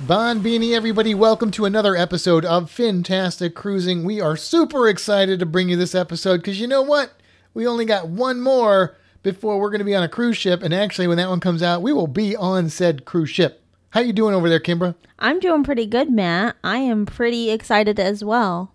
Bon Beanie, everybody, welcome to another episode of Fantastic Cruising. We are super excited to bring you this episode because you know what? We only got one more before we're going to be on a cruise ship, and actually, when that one comes out, we will be on said cruise ship. How you doing over there, Kimbra? I'm doing pretty good, Matt. I am pretty excited as well.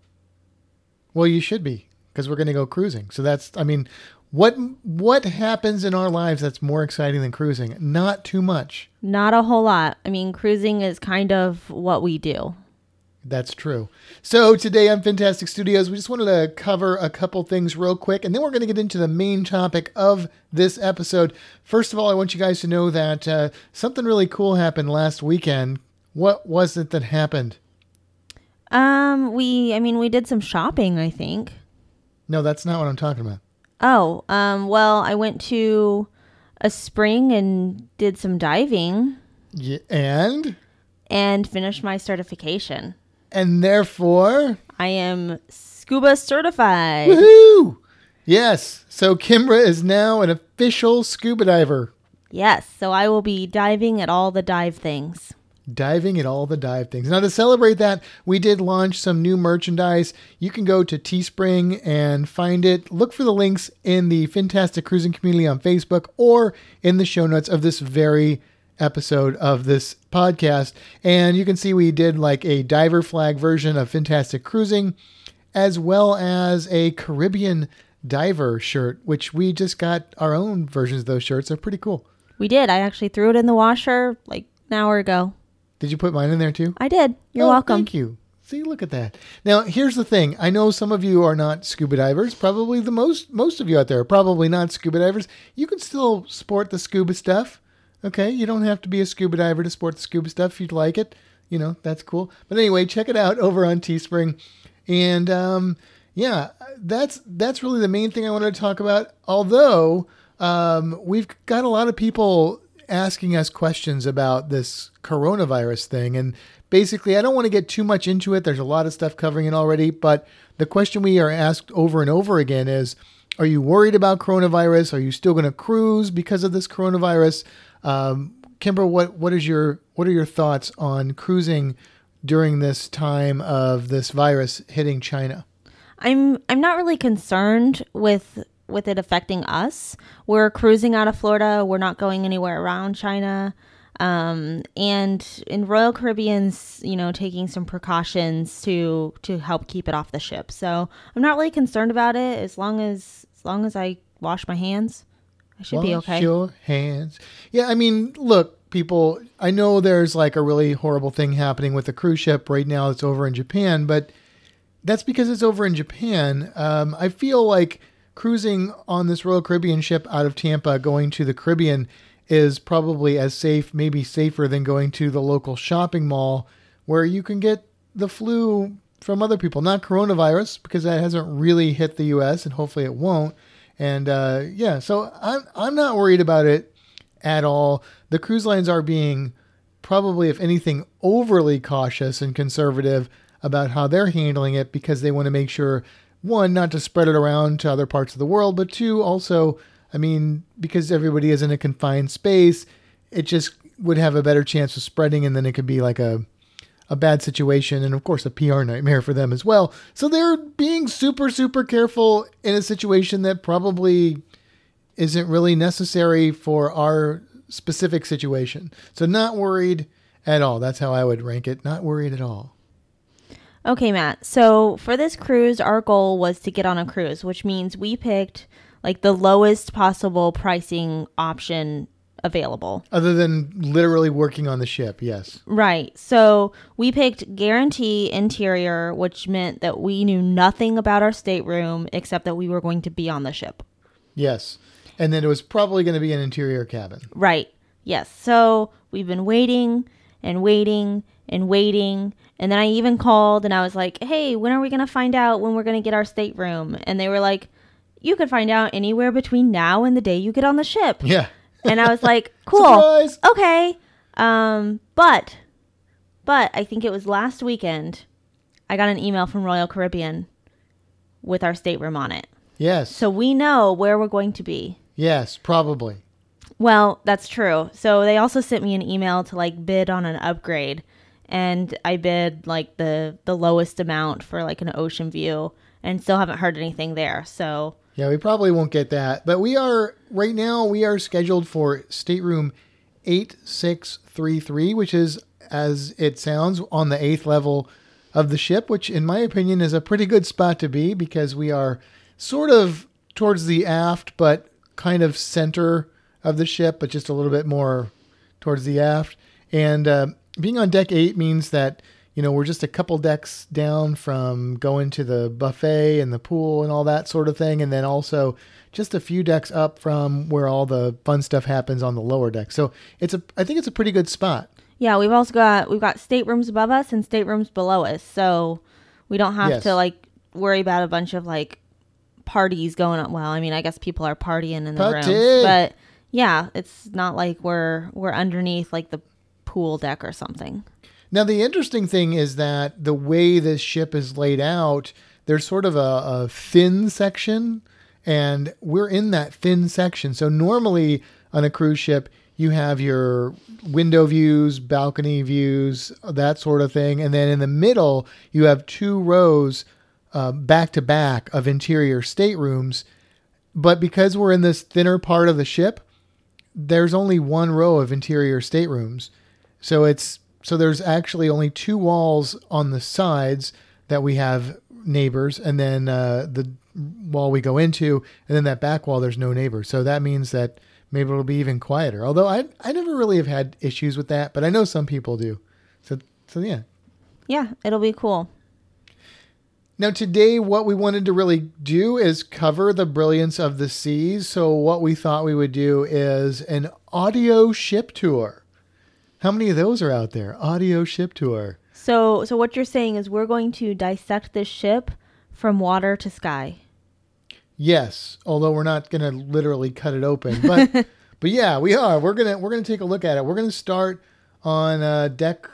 Well, you should be because we're going to go cruising. So that's, I mean, what what happens in our lives that's more exciting than cruising? Not too much. Not a whole lot. I mean, cruising is kind of what we do. That's true. So today on Fantastic Studios, we just wanted to cover a couple things real quick, and then we're going to get into the main topic of this episode. First of all, I want you guys to know that uh, something really cool happened last weekend. What was it that happened? Um, we, I mean, we did some shopping, I think. No, that's not what I'm talking about. Oh, um, well, I went to a spring and did some diving Yeah, and and finished my certification. and therefore, I am scuba certified. woohoo! Yes. So Kimbra is now an official scuba diver. Yes, so I will be diving at all the dive things. Diving at all the dive things. Now, to celebrate that, we did launch some new merchandise. You can go to Teespring and find it. Look for the links in the Fantastic Cruising community on Facebook or in the show notes of this very episode of this podcast. And you can see we did like a diver flag version of Fantastic Cruising, as well as a Caribbean diver shirt, which we just got our own versions of those shirts. They're pretty cool. We did. I actually threw it in the washer like an hour ago. Did you put mine in there too? I did. You're Oh, welcome. Thank you. See, look at that. Now, here's the thing. I know some of you are not scuba divers. Probably the most most of you out there are probably not scuba divers. You can still sport the scuba stuff. Okay, you don't have to be a scuba diver to sport the scuba stuff if you'd like it. You know, that's cool. But anyway, check it out over on Teespring. And um, yeah, that's that's really the main thing I wanted to talk about. Although um, we've got a lot of people asking us questions about this coronavirus thing, and basically, I don't want to get too much into it. There's a lot of stuff covering it already, but the question we are asked over and over again is. Are you worried about coronavirus? Are you still going to cruise because of this coronavirus? Um, Kimber, what what is your what are your thoughts on cruising during this time of this virus hitting China? I'm I'm not really concerned with with it affecting us. We're cruising out of Florida. We're not going anywhere around China. Um, and in Royal Caribbean's, you know, taking some precautions to to help keep it off the ship. So I'm not really concerned about it as long as as long as I wash my hands. I should be Wash okay. your hands. Yeah, I mean, look, people. I know there's like a really horrible thing happening with the cruise ship right now. It's over in Japan, but that's because it's over in Japan. Um, I feel like cruising on this Royal Caribbean ship out of Tampa, going to the Caribbean, is probably as safe, maybe safer than going to the local shopping mall, where you can get the flu from other people. Not coronavirus, because that hasn't really hit the U.S. and hopefully it won't. And uh, yeah, so I'm I'm not worried about it at all. The cruise lines are being probably, if anything, overly cautious and conservative about how they're handling it because they want to make sure one, not to spread it around to other parts of the world, but two, also, I mean, because everybody is in a confined space, it just would have a better chance of spreading, and then it could be like a a bad situation and of course a PR nightmare for them as well. So they're being super super careful in a situation that probably isn't really necessary for our specific situation. So not worried at all. That's how I would rank it. Not worried at all. Okay, Matt. So for this cruise, our goal was to get on a cruise, which means we picked like the lowest possible pricing option available. Other than literally working on the ship, yes. Right. So we picked guarantee interior, which meant that we knew nothing about our stateroom except that we were going to be on the ship. Yes. And then it was probably going to be an interior cabin. Right. Yes. So we've been waiting and waiting and waiting. And then I even called and I was like, hey, when are we going to find out when we're going to get our stateroom? And they were like, you could find out anywhere between now and the day you get on the ship. Yeah. And I was like, cool. Surprise! Okay. Um, but, but I think it was last weekend, I got an email from Royal Caribbean with our stateroom on it. Yes. So we know where we're going to be. yes, probably. Well, that's true. So they also sent me an email to like bid on an upgrade, and I bid like the the lowest amount for like an ocean view, and still haven't heard anything there. So Yeah, we probably won't get that. But we are right now we are scheduled for stateroom 8633, which is as it sounds on the 8th level of the ship, which in my opinion is a pretty good spot to be because we are sort of towards the aft but kind of center of the ship, but just a little bit more towards the aft. And uh, being on deck 8 means that you know, we're just a couple decks down from going to the buffet and the pool and all that sort of thing. And then also just a few decks up from where all the fun stuff happens on the lower deck. So it's a, I think it's a pretty good spot. yeah, we've also got we've got staterooms above us and staterooms below us, so we don't have Yes. to like worry about a bunch of like parties going on. Well, I mean, I guess people are partying in the Party! rooms, but yeah, it's not like we're we're underneath like the pool deck or something. Now, the interesting thing is that the way this ship is laid out, there's sort of a, a thin section, and we're in that thin section. So, normally on a cruise ship, you have your window views, balcony views, that sort of thing. And then in the middle, you have two rows uh, back to back of interior staterooms. But because we're in this thinner part of the ship, there's only one row of interior staterooms. So it's so there's actually only two walls on the sides that we have neighbors, and then uh, the wall we go into, and then that back wall there's no neighbors. So that means that maybe it'll be even quieter. Although I I never really have had issues with that, but I know some people do. So so yeah. Yeah, it'll be cool. Now, today, what we wanted to really do is cover the brilliance of the seas. So, what we thought we would do is an audio ship tour. How many of those are out there? Audio ship tour. So so what you're saying is we're going to dissect this ship from water to sky. Yes, although we're not going to literally cut it open, but but yeah, we are. We're gonna we're gonna take a look at it. We're gonna start on uh, deck.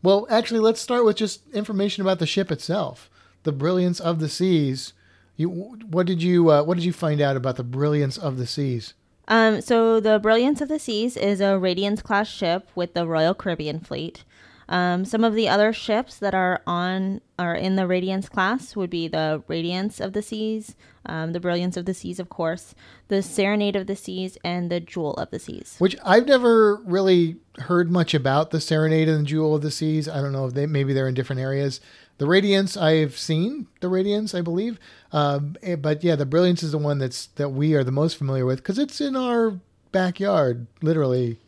Well, actually, let's start with just information about the ship itself, the brilliance of the seas. You, what did you uh, what did you find out about the brilliance of the seas? Um, so the Brilliance of the Seas is a Radiance class ship with the Royal Caribbean fleet. Um, some of the other ships that are on are in the Radiance class would be the Radiance of the Seas, um, the Brilliance of the Seas, of course, the Serenade of the Seas, and the Jewel of the Seas. Which I've never really heard much about the Serenade and the Jewel of the Seas. I don't know if they maybe they're in different areas. The Radiance I've seen the Radiance I believe, um, eh, but yeah, the Brilliance is the one that's that we are the most familiar with because it's in our backyard, literally,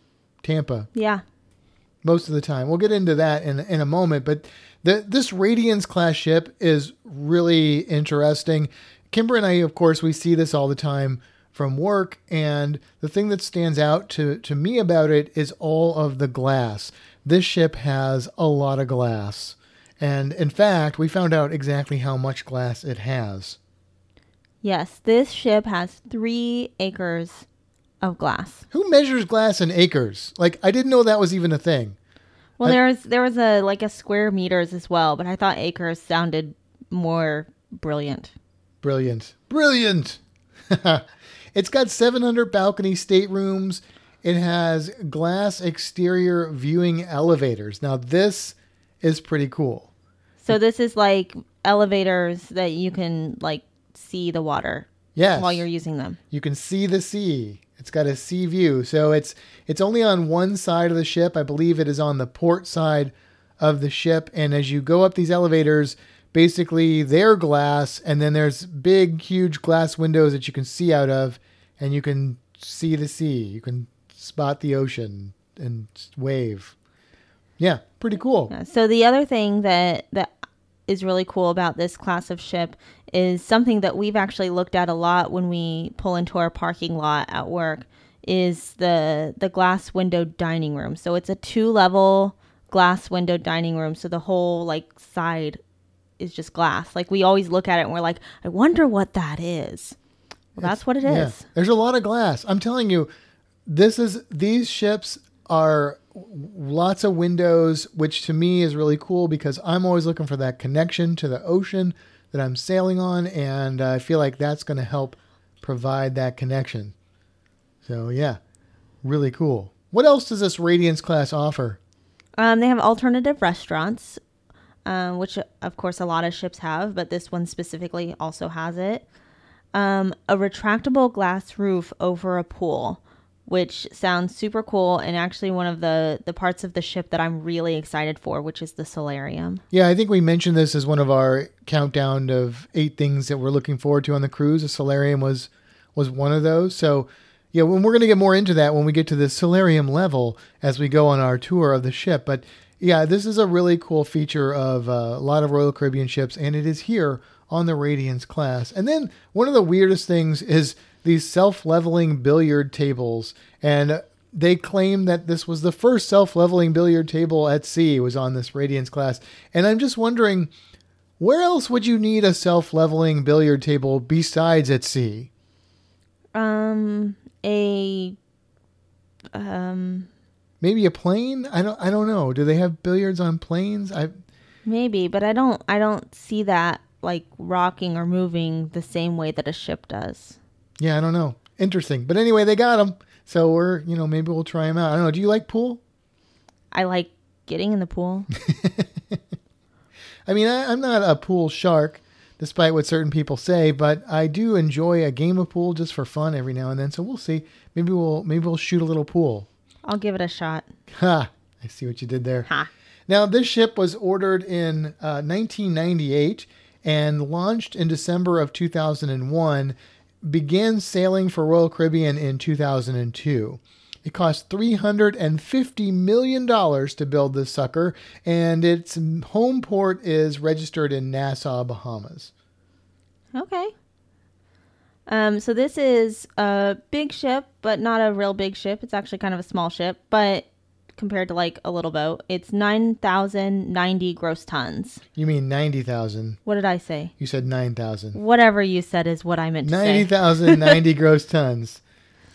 Tampa Yeah, most of the time. We'll get into that in in a moment, but the this Radiance class ship is really interesting. Kimber and I, of course, we see this all the time from work, and the thing that stands out to to me about it is all of the glass. This ship has a lot of glass. And in fact, we found out exactly how much glass it has. yes, this ship has three acres of glass. Who measures glass in acres? Like I didn't know that was even a thing. Well, I- there was there was a like a square meters as well, but I thought acres sounded more brilliant. Brilliant. Brilliant. it's got 700 balcony staterooms. It has glass exterior viewing elevators. Now, this is pretty cool. So this is like elevators that you can like see the water Yes. while you're using them. you can see the sea. It's got a sea view. So it's it's only on one side of the ship. I believe it is on the port side of the ship. And as you go up these elevators, basically they're glass, and then there's big, huge glass windows that you can see out of, and you can see the sea. You can spot the ocean and wave. Yeah, pretty cool. Yeah, So the other thing that that is really cool about this class of ship is something that we've actually looked at a lot when we pull into our parking lot at work is the the glass window dining room. So it's a two level glass window dining room. So the whole like side is just glass. Like we always look at it and we're like, I wonder what that is. Well, that's what it is. Yeah. There's a lot of glass. I'm telling you, this is these ships are lots of windows, which to me is really cool because I'm always looking for that connection to the ocean that I'm sailing on, and I feel like that's going to help provide that connection. So yeah, really cool. What else does this Radiance class offer? Um, they have alternative restaurants, um, which of course a lot of ships have, but this one specifically also has it. Um, a retractable glass roof over a pool, which sounds super cool and actually one of the the parts of the ship that I'm really excited for, which is the solarium. Yeah, I think we mentioned this as one of our countdown of eight things that we're looking forward to on the cruise. The solarium was was one of those. So yeah, when we're going to get more into that when we get to the solarium level as we go on our tour of the ship. But yeah, this is a really cool feature of uh, a lot of Royal Caribbean ships, and it is here on the Radiance class. And then one of the weirdest things is these self-leveling billiard tables, and they claim that this was the first self-leveling billiard table at sea was on this Radiance class. And I'm just wondering, where else would you need a self-leveling billiard table besides at sea? Um, a um maybe a plane. I don't. I don't know. Do they have billiards on planes? I maybe, but I don't. I don't see that like rocking or moving the same way that a ship does. Yeah, I don't know. Interesting. But anyway, they got them. So we're you know maybe we'll try them out. I don't know. Do you like pool? I like getting in the pool. I mean, I, I'm not a pool shark despite what certain people say. But I do enjoy a game of pool just for fun every now and then. So we'll see. Maybe we'll maybe we'll shoot a little pool. I'll give it a shot. Ha! I see what you did there. Ha. Now this ship was ordered in uh, 1998 and launched in December of 2001. Began sailing for Royal Caribbean in 2002. It cost $350 million to build this sucker, and its home port is registered in Nassau, Bahamas. Okay. Um, so this is a big ship, but not a real big ship. It's actually kind of a small ship, but compared to like a little boat, it's 9,090 gross tons. You mean 90,000. What did I say? You said 9,000. Whatever you said is what I meant to 90,090 gross tons.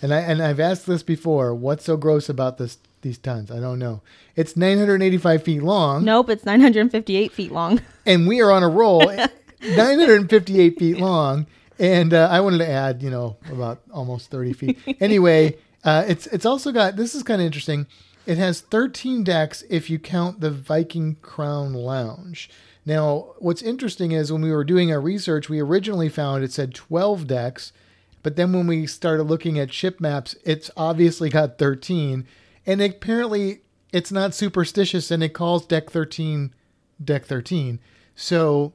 And I and I've asked this before. What's so gross about this these tons? I don't know. It's 985 feet long. Nope, it's 958 feet long. And we are on a roll. 958 feet long. And uh, I wanted to add, you know, about almost 30 feet. Anyway, uh, it's it's also got this is kind of interesting. It has 13 decks if you count the Viking Crown Lounge. Now, what's interesting is when we were doing our research, we originally found it said 12 decks but then when we started looking at ship maps, it's obviously got 13. And apparently it's not superstitious and it calls deck 13 deck 13. So,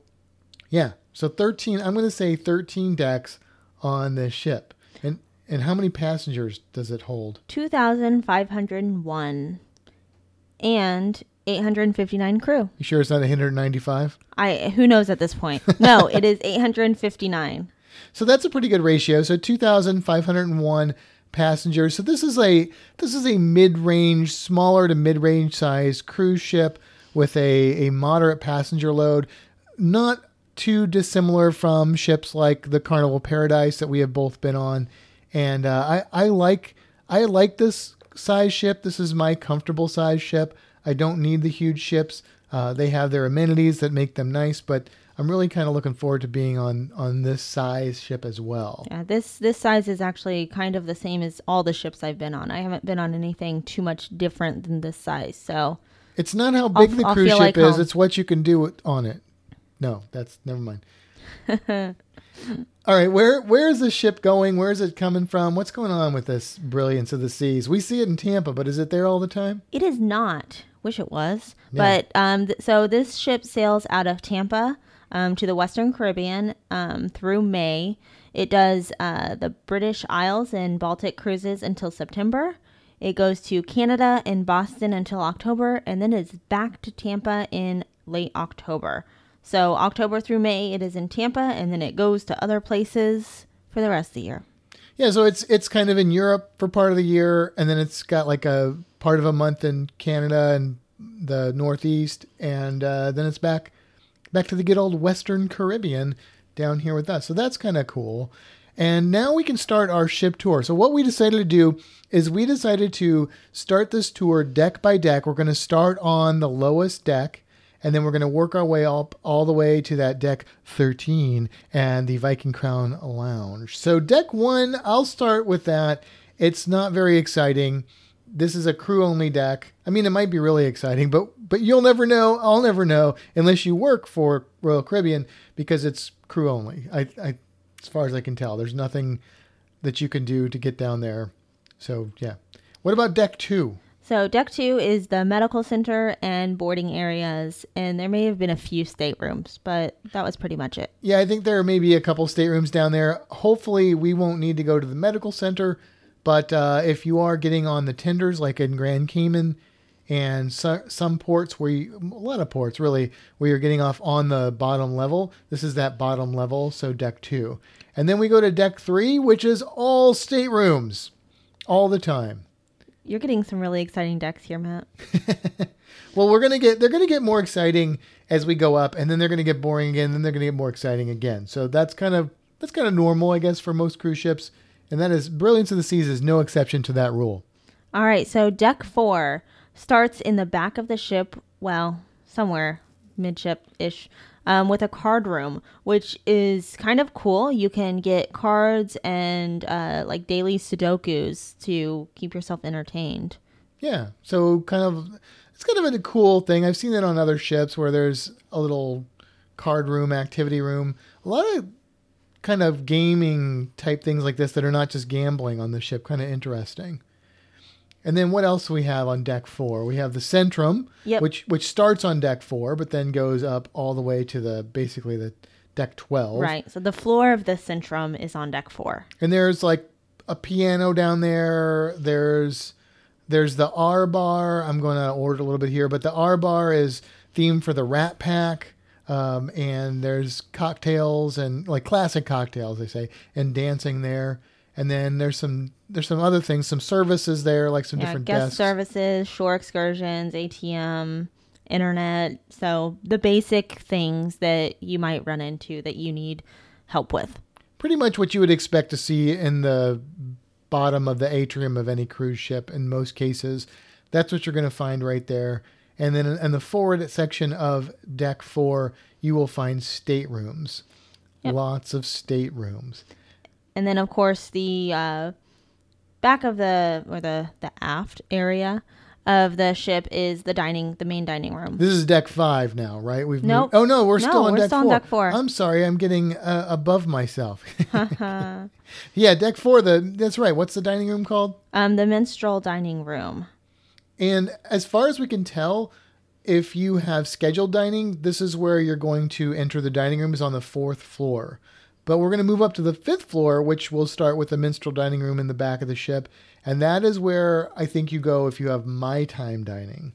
yeah. So 13, I'm going to say 13 decks on this ship. And how many passengers does it hold? 2,501 and 859 crew. You sure it's not 195? I who knows at this point. No, it is 859. So that's a pretty good ratio. So 2,501 passengers. So this is a this is a mid-range, smaller to mid-range size cruise ship with a, a moderate passenger load. Not too dissimilar from ships like the Carnival Paradise that we have both been on. And uh, I, I like I like this size ship. This is my comfortable size ship. I don't need the huge ships. Uh, they have their amenities that make them nice, but I'm really kind of looking forward to being on on this size ship as well. Yeah, this this size is actually kind of the same as all the ships I've been on. I haven't been on anything too much different than this size. So it's not how big I'll, the cruise ship like is; home. it's what you can do on it. No, that's never mind. all right, where where is this ship going? Where is it coming from? What's going on with this brilliance of the seas? We see it in Tampa, but is it there all the time? It is not. Wish it was. Yeah. But um, th- so this ship sails out of Tampa um, to the Western Caribbean um, through May. It does uh, the British Isles and Baltic cruises until September. It goes to Canada and Boston until October, and then it's back to Tampa in late October. So, October through May, it is in Tampa, and then it goes to other places for the rest of the year. Yeah, so it's it's kind of in Europe for part of the year, and then it's got like a part of a month in Canada and the Northeast, and uh, then it's back back to the good old Western Caribbean down here with us. So that's kind of cool. And now we can start our ship tour. So what we decided to do is we decided to start this tour deck by deck. We're going to start on the lowest deck and then we're going to work our way up all the way to that deck 13 and the Viking Crown Lounge. So deck 1, I'll start with that. It's not very exciting. This is a crew only deck. I mean, it might be really exciting, but but you'll never know. I'll never know unless you work for Royal Caribbean because it's crew only. I, I as far as I can tell, there's nothing that you can do to get down there. So yeah. What about deck 2? So, deck two is the medical center and boarding areas, and there may have been a few staterooms, but that was pretty much it. Yeah, I think there may be a couple staterooms down there. Hopefully, we won't need to go to the medical center, but uh, if you are getting on the tenders, like in Grand Cayman, and so, some ports where you, a lot of ports really, where you're getting off on the bottom level, this is that bottom level, so deck two. And then we go to deck three, which is all staterooms all the time. You're getting some really exciting decks here, Matt. well, we're gonna get they're gonna get more exciting as we go up, and then they're gonna get boring again, and then they're gonna get more exciting again. So that's kind of that's kind of normal, I guess, for most cruise ships, and that is Brilliance of the Seas is no exception to that rule. All right, so deck four starts in the back of the ship, well, somewhere midship ish, um, with a card room, which is kind of cool. You can get cards and uh, like daily Sudokus to keep yourself entertained. Yeah. So kind of, it's kind of a cool thing. I've seen it on other ships where there's a little card room, activity room. A lot of kind of gaming type things like this that are not just gambling on the ship. Kind of interesting. And then what else do we have on deck four? We have the Centrum, Yep. which which starts on deck four, but then goes up all the way to the basically the deck twelve. Right. So the floor of the Centrum is on deck four. And there's like a piano down there. There's there's the R bar. I'm going to order a little bit here, but the R bar is themed for the Rat Pack. Um, and there's cocktails and like classic cocktails, they say, and dancing there. And then there's some there's some other things, some services there, like some Yeah, different guest desks. services, shore excursions, ATM, internet. So the basic things that you might run into that you need help with. pretty much what you would expect to see in the bottom of the atrium of any cruise ship in most cases. That's what you're going to find right there. And then in the forward section of deck four, you will find staterooms. Yep. Lots of staterooms. And then of course the uh, back of the or the the aft area of the ship is the dining the main dining room. This is deck five now, right? We've Nope. moved- Oh no, we're No, still on we're deck still on four. deck four. I'm sorry, I'm getting uh, above myself. yeah, deck four. The that's right. What's the dining room called? Um, the minstrel dining room. And as far as we can tell, if you have scheduled dining, this is where you're going to enter the dining room is on the fourth floor. But we're going to move up to the fifth floor, which will start with the minstrel dining room in the back of the ship. And that is where I think you go if you have my time dining.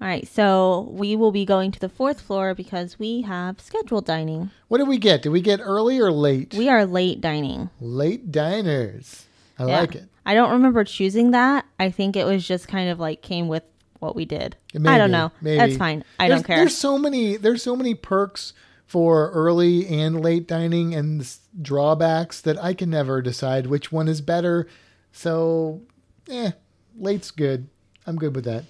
All right, so we will be going to the fourth floor because we have scheduled dining. What did we get? Did we get early or late? We are late dining. late diners. I Yeah. like it. I don't remember choosing that. I think it was just kind of like came with what we did. I don't know. maybe. That's fine. I There's- don't care. There's so many. There's so many perks for early and late dining and drawbacks that I can never decide which one is better. So, eh, late's good. I'm good with that.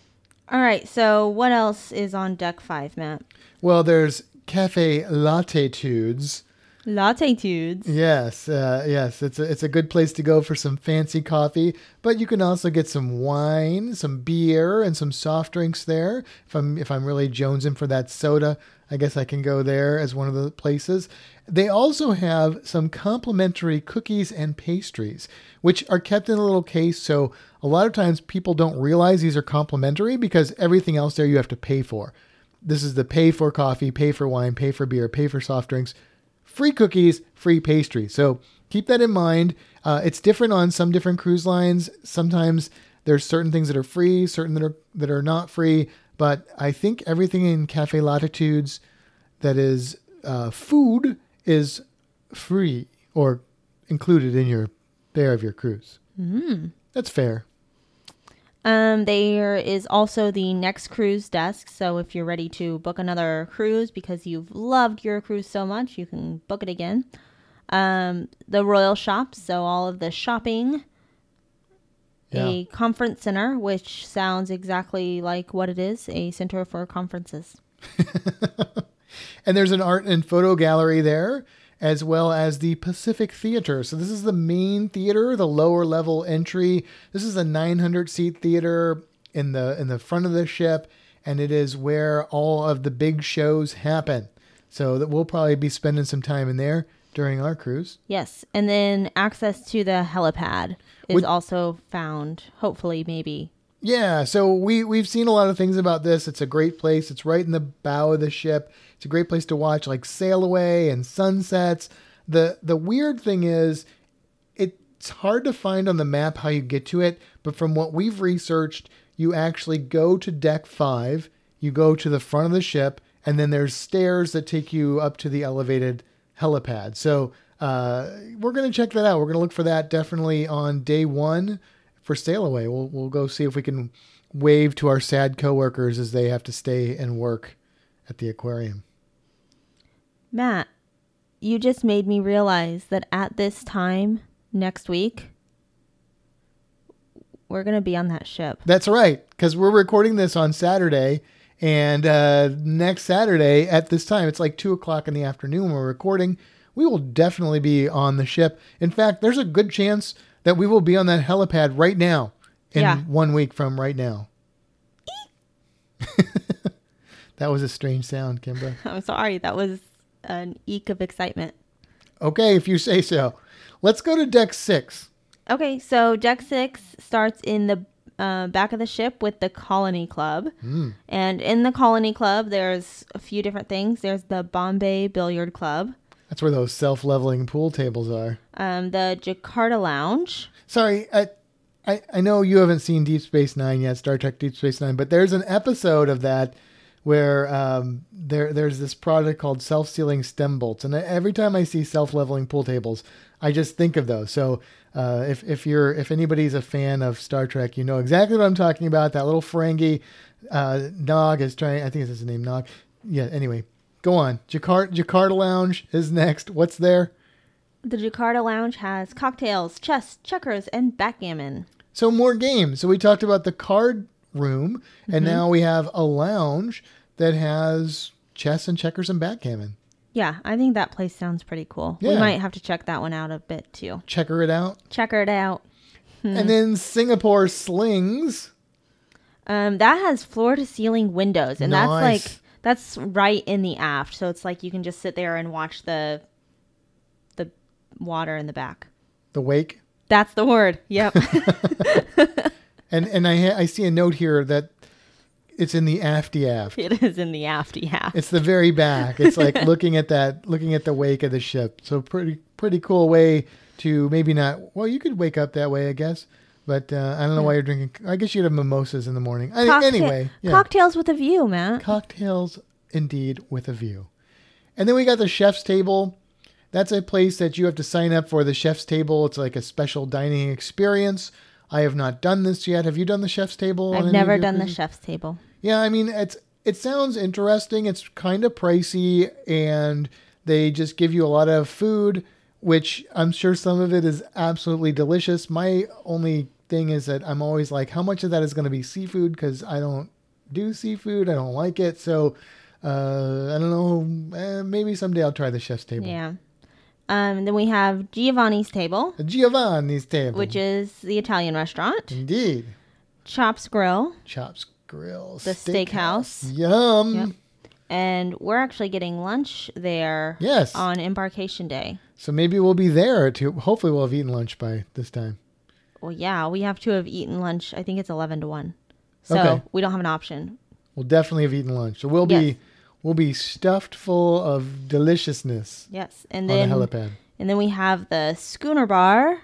All right, so what else is on deck five, Matt? Well, there's cafe Latte-tudes. Latte-tudes. Yes, uh, yes, it's a, it's a good place to go for some fancy coffee, but you can also get some wine, some beer, and some soft drinks there. If I'm if I'm really jonesing for that soda, I guess I can go there as one of the places. They also have some complimentary cookies and pastries, which are kept in a little case. So a lot of times people don't realize these are complimentary because everything else there you have to pay for. This is the pay for coffee, pay for wine, pay for beer, pay for soft drinks free cookies, free pastry. So keep that in mind. Uh, it's different on some different cruise lines. Sometimes there's certain things that are free, certain that are that are not free. But I think everything in Cafe Latte-tudes that is uh, food is free or included in your fare of your cruise. Mm. That's fair. Um, there is also the next cruise desk. So if you're ready to book another cruise because you've loved your cruise so much, you can book it again. Um, the Royal Shop. so all of the shopping. Yeah. A conference center, which sounds exactly like what it is a center for conferences. And there's an art and photo gallery there, as well as the Pacific Theater. So this is the main theater, the lower level entry. This is a 900 seat theater in the in the front of the ship, and it is where all of the big shows happen. So that we'll probably be spending some time in there during our cruise. Yes. And then access to the helipad is Would- also found, hopefully, maybe. Yeah, so we we've seen a lot of things about this. It's a great place. It's right in the bow of the ship. It's a great place to watch like sail away and sunsets. The the weird thing is it's hard to find on the map how you get to it, but from what we've researched, you actually go to deck 5, you go to the front of the ship, and then there's stairs that take you up to the elevated helipad. So, uh, we're going to check that out. We're going to look for that definitely on day 1 for sail away. We'll we'll go see if we can wave to our sad coworkers as they have to stay and work at the aquarium. Matt, you just made me realize that at this time next week, we're going to be on that ship. That's right, because we're recording this on Saturday, and uh, next Saturday at this time, it's like two o'clock in the afternoon. We're recording. We will definitely be on the ship. In fact, there's a good chance that we will be on that helipad right now. In Yeah. one week from right now. that was a strange sound, Kimba. I'm sorry, that was an eek of excitement. Okay, if you say so. Let's go to deck six. Okay, so deck six starts in the uh, back of the ship with the Colony Club. And in the Colony Club, there's a few different things. There's the Bombay Billiard Club, That's where those self-leveling pool tables are. um, the Jakarta Lounge. Sorry, I, I I know you haven't seen Deep Space Nine yet, Star Trek Deep Space Nine, but there's an episode of that where um, there there's this product called self-sealing stem bolts, and every time I see self-leveling pool tables, I just think of those. So uh, if if you're if anybody's a fan of Star Trek, you know exactly what I'm talking about. That little Ferengi uh, Nog is trying. I think it's his name, Nog. Yeah. Anyway, go on. Jakarta Jakarta Lounge is next. What's there? The Jakarta Lounge has cocktails, chess, checkers, and backgammon. So more games. So we talked about the card room, Mm-hmm. and now we have a lounge that has chess and checkers and backgammon. Yeah, I think that place sounds pretty cool. We might have to check that one out a bit too. Checker it out. Checker it out. And then Singapore Slings. Um, that has floor to ceiling windows, and that's Nice. like that's right in the aft. So it's like you can just sit there and watch the the water in the back. The wake. That's the word. Yep. And and I ha- I see a note here that it's in the afty aft. it is in the afty half. It's the very back. It's like looking at that, looking at the wake of the ship. So pretty pretty cool way to maybe not. Well, you could wake up that way, I guess. But uh, I don't know why you're drinking. I guess you'd have mimosas in the morning. I- Cockta- anyway, yeah. cocktails with a view, Matt. cocktails indeed with a view. And then we got the chef's table. That's a place that you have to sign up for the chef's table. It's like a special dining experience. I have not done this yet. Have you done the chef's table? I've never done the chef's table. Yeah, I mean it's it sounds interesting. It's kind of pricey and they just give you a lot of food, which I'm sure some of it is absolutely delicious. My only thing is that I'm always like how much of that is going to be seafood cuz I don't do seafood. I don't like it. So uh, I don't know. Eh, maybe someday I'll try the chef's table. Yeah. Um, and then we have Giovanni's table, Giovanni's table. which is the Italian restaurant. indeed Chops Grill, Chops Grill. The steakhouse. Yum. Yep. And we're actually getting lunch there. Yes. On embarkation day. So maybe we'll be there to. Hopefully, we'll have eaten lunch by this time. Well, yeah, we have to have eaten lunch. I think it's eleven to one, so Okay. we don't have an option. We'll definitely have eaten lunch. So we'll Yes. be we'll be stuffed full of deliciousness Yes, and on then the helipad. and then we have the Schooner Bar,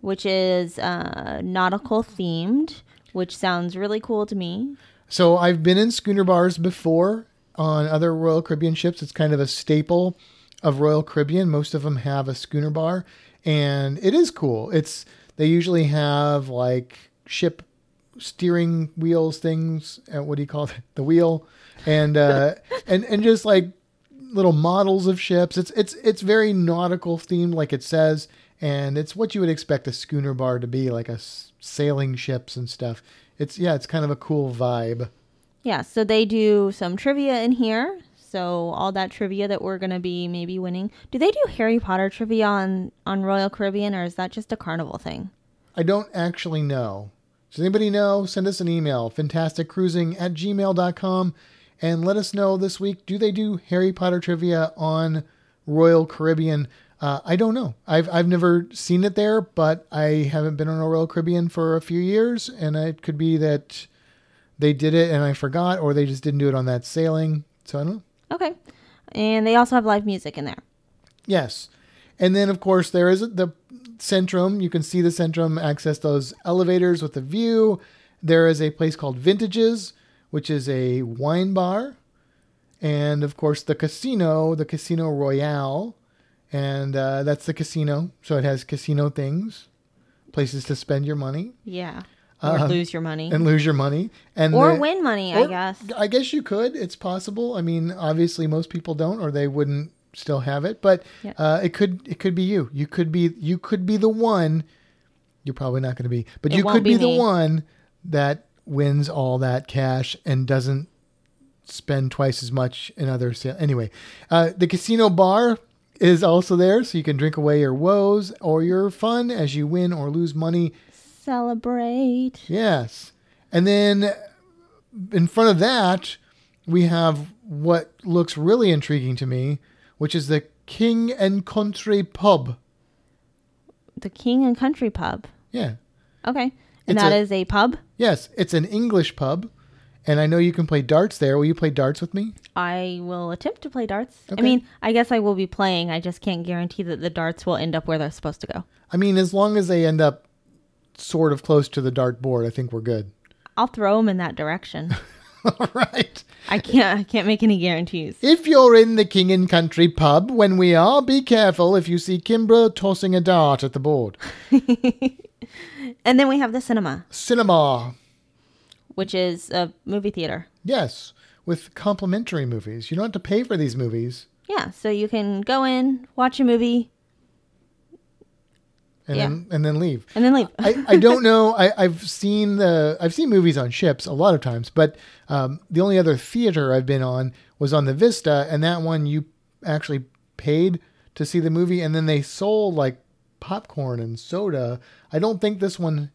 which is uh, nautical themed, which sounds really cool to me. So I've been in schooner bars before on other Royal Caribbean ships. It's kind of a staple of Royal Caribbean. Most of them have a schooner bar, and it is cool. It's they usually have like ship steering wheels things. Uh, what do you call it? The wheel, and uh, and and just like little models of ships. It's it's it's very nautical themed, like it says, and it's what you would expect a schooner bar to be, like a s- sailing ships and stuff. It's yeah, it's kind of a cool vibe. Yeah, so they do some trivia in here. So all that trivia that we're gonna be maybe winning. Do they do Harry Potter trivia on on Royal Caribbean, or is that just a carnival thing? I don't actually know. Does anybody know? Send us an email, fantasticcruising at gmail.com, and let us know this week do they do Harry Potter trivia on Royal Caribbean? Uh, I don't know. I've, I've never seen it there, but I haven't been on a Royal Caribbean for a few years, and it could be that they did it and I forgot, or they just didn't do it on that sailing. So I don't know. Okay, and they also have live music in there. Yes. And then, of course, there is the Centrum. You can see the Centrum, access those elevators with a view. There is a place called Vintages, which is a wine bar. And, of course, the casino, the Casino Royale. And uh, that's the casino. So it has casino things, places to spend your money Yeah, or Uh, lose your money, and lose your money. And or the- win money. I guess. I guess you could. It's possible. I mean, obviously, most people don't, or they wouldn't still have it. But Yeah. uh, it could. It could be you. You could be. You could be the one. You're probably not going to be, but It you could be, be the one that wins all that cash and doesn't spend twice as much in other sales. Anyway, uh, the casino bar is also there, so you can drink away your woes or your fun as you win or lose money Celebrate. Yes. And then in front of that, we have what looks really intriguing to me, which is the King and Country Pub. The King and Country Pub. Yeah. Okay, and It's that a- is a pub. Yes, it's an English pub. And I know you can play darts there. Will you play darts with me? I will attempt to play darts. Okay. I mean, I guess I will be playing. I just can't guarantee that the darts will end up where they're supposed to go. I mean, as long as they end up sort of close to the dart board, I think we're good. I'll throw them in that direction. All right. I can't. I can't make any guarantees. If you're in the King and Country pub when we are, be careful if you see Kimbra tossing a dart at the board. And then we have the cinema, Cinema. Which is a movie theater. Yes, with complimentary movies. You don't have to pay for these movies. Yeah, so you can go in, watch a movie, And Yeah. then and then leave. and then leave. I, I don't know. I, I've seen the I've seen movies on ships a lot of times, but um, the only other theater I've been on was on the Vista, and that one you actually paid to see the movie, and then they sold like popcorn and soda. I don't think this one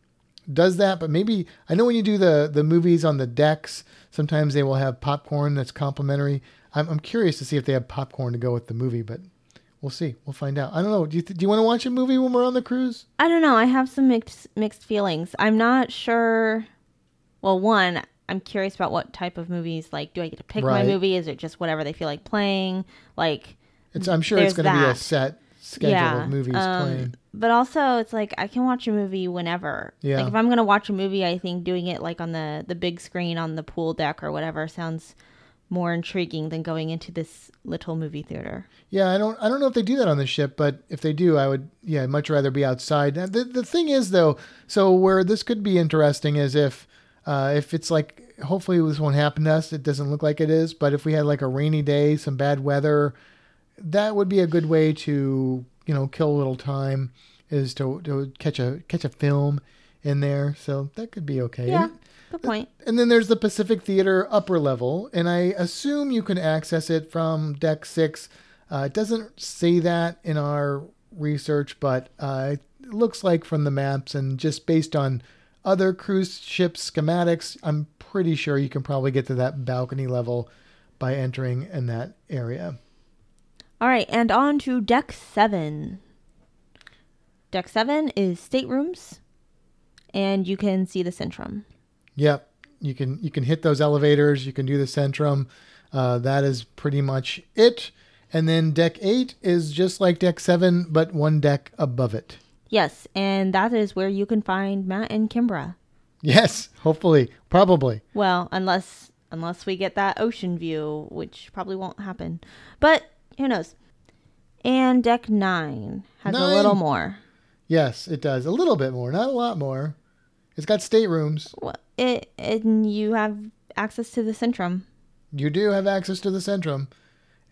does that, but maybe I know when you do the the movies on the decks, sometimes they will have popcorn that's complimentary. I'm, I'm curious to see if they have popcorn to go with the movie, but we'll see. We'll find out. I don't know. Do you th- do you want to watch a movie when we're on the cruise? I don't know. I have some mixed mixed feelings. I'm not sure. Well, one, I'm curious about what type of movies. Like, do I get to pick Right. my movie? Is it just whatever they feel like playing? Like, It's, I'm sure it's going to be a set schedule yeah. of movies um, playing. But also, it's like I can watch a movie whenever. Yeah. Like if I'm gonna watch a movie, I think doing it like on the the big screen on the pool deck or whatever sounds more intriguing than going into this little movie theater. Yeah, I don't I don't know if they do that on the ship, but if they do, I would yeah, I'd much rather be outside. The the thing is though, so where this could be interesting is if uh, if it's like hopefully this won't happen to us. It doesn't look like it is, but if we had like a rainy day, some bad weather, that would be a good way to you know kill a little time is to to catch a catch a film in there. So that could be okay. Yeah, good point. And then there's the Pacific Theater upper level, and I assume you can access it from deck six. Uh, it doesn't say that in our research, but uh, it looks like from the maps and just based on other cruise ship schematics, I'm pretty sure you can probably get to that balcony level by entering in that area. All right, and on to deck seven. Deck seven is staterooms, and you can see the Centrum. Yep, you can you can hit those elevators. You can do the Centrum. Uh, that is pretty much it. And then deck eight is just like deck seven, but one deck above it. Yes, and that is where you can find Matt and Kimbra. Yes, hopefully, probably. Well, unless unless we get that ocean view, which probably won't happen. But who knows? And deck nine has a little more. Yes, it does. A little bit more, not a lot more. It's got staterooms. Well, it and you have access to the Centrum, You do have access to the Centrum.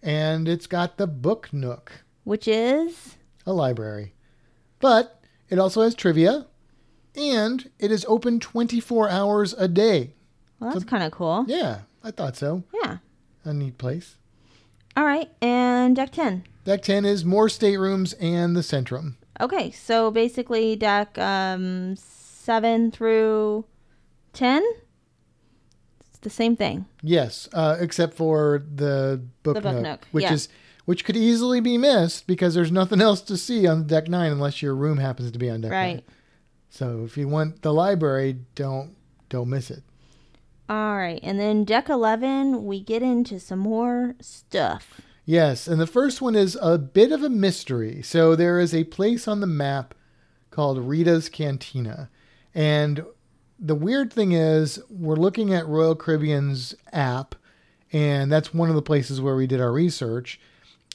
And it's got the Book Nook, which is a library. But it also has trivia. And it is open 24 hours a day. well, that's kind of cool. Yeah, I thought so. Yeah. A neat place. All right, and deck ten. Deck 10 is more staterooms and the Centrum. Okay, so basically deck um seven through ten. It's the same thing. Yes, uh, except for the book, The book nook, nook, which yeah. is which could easily be missed because there's nothing else to see on deck nine unless your room happens to be on deck nine. Right. So if you want the library, don't don't miss it. All right, and then deck eleven, we get into some more stuff. Yes, and the first one is a bit of a mystery. So there is a place on the map called Rita's Cantina. And the weird thing is, we're looking at Royal Caribbean's app, and that's one of the places where we did our research.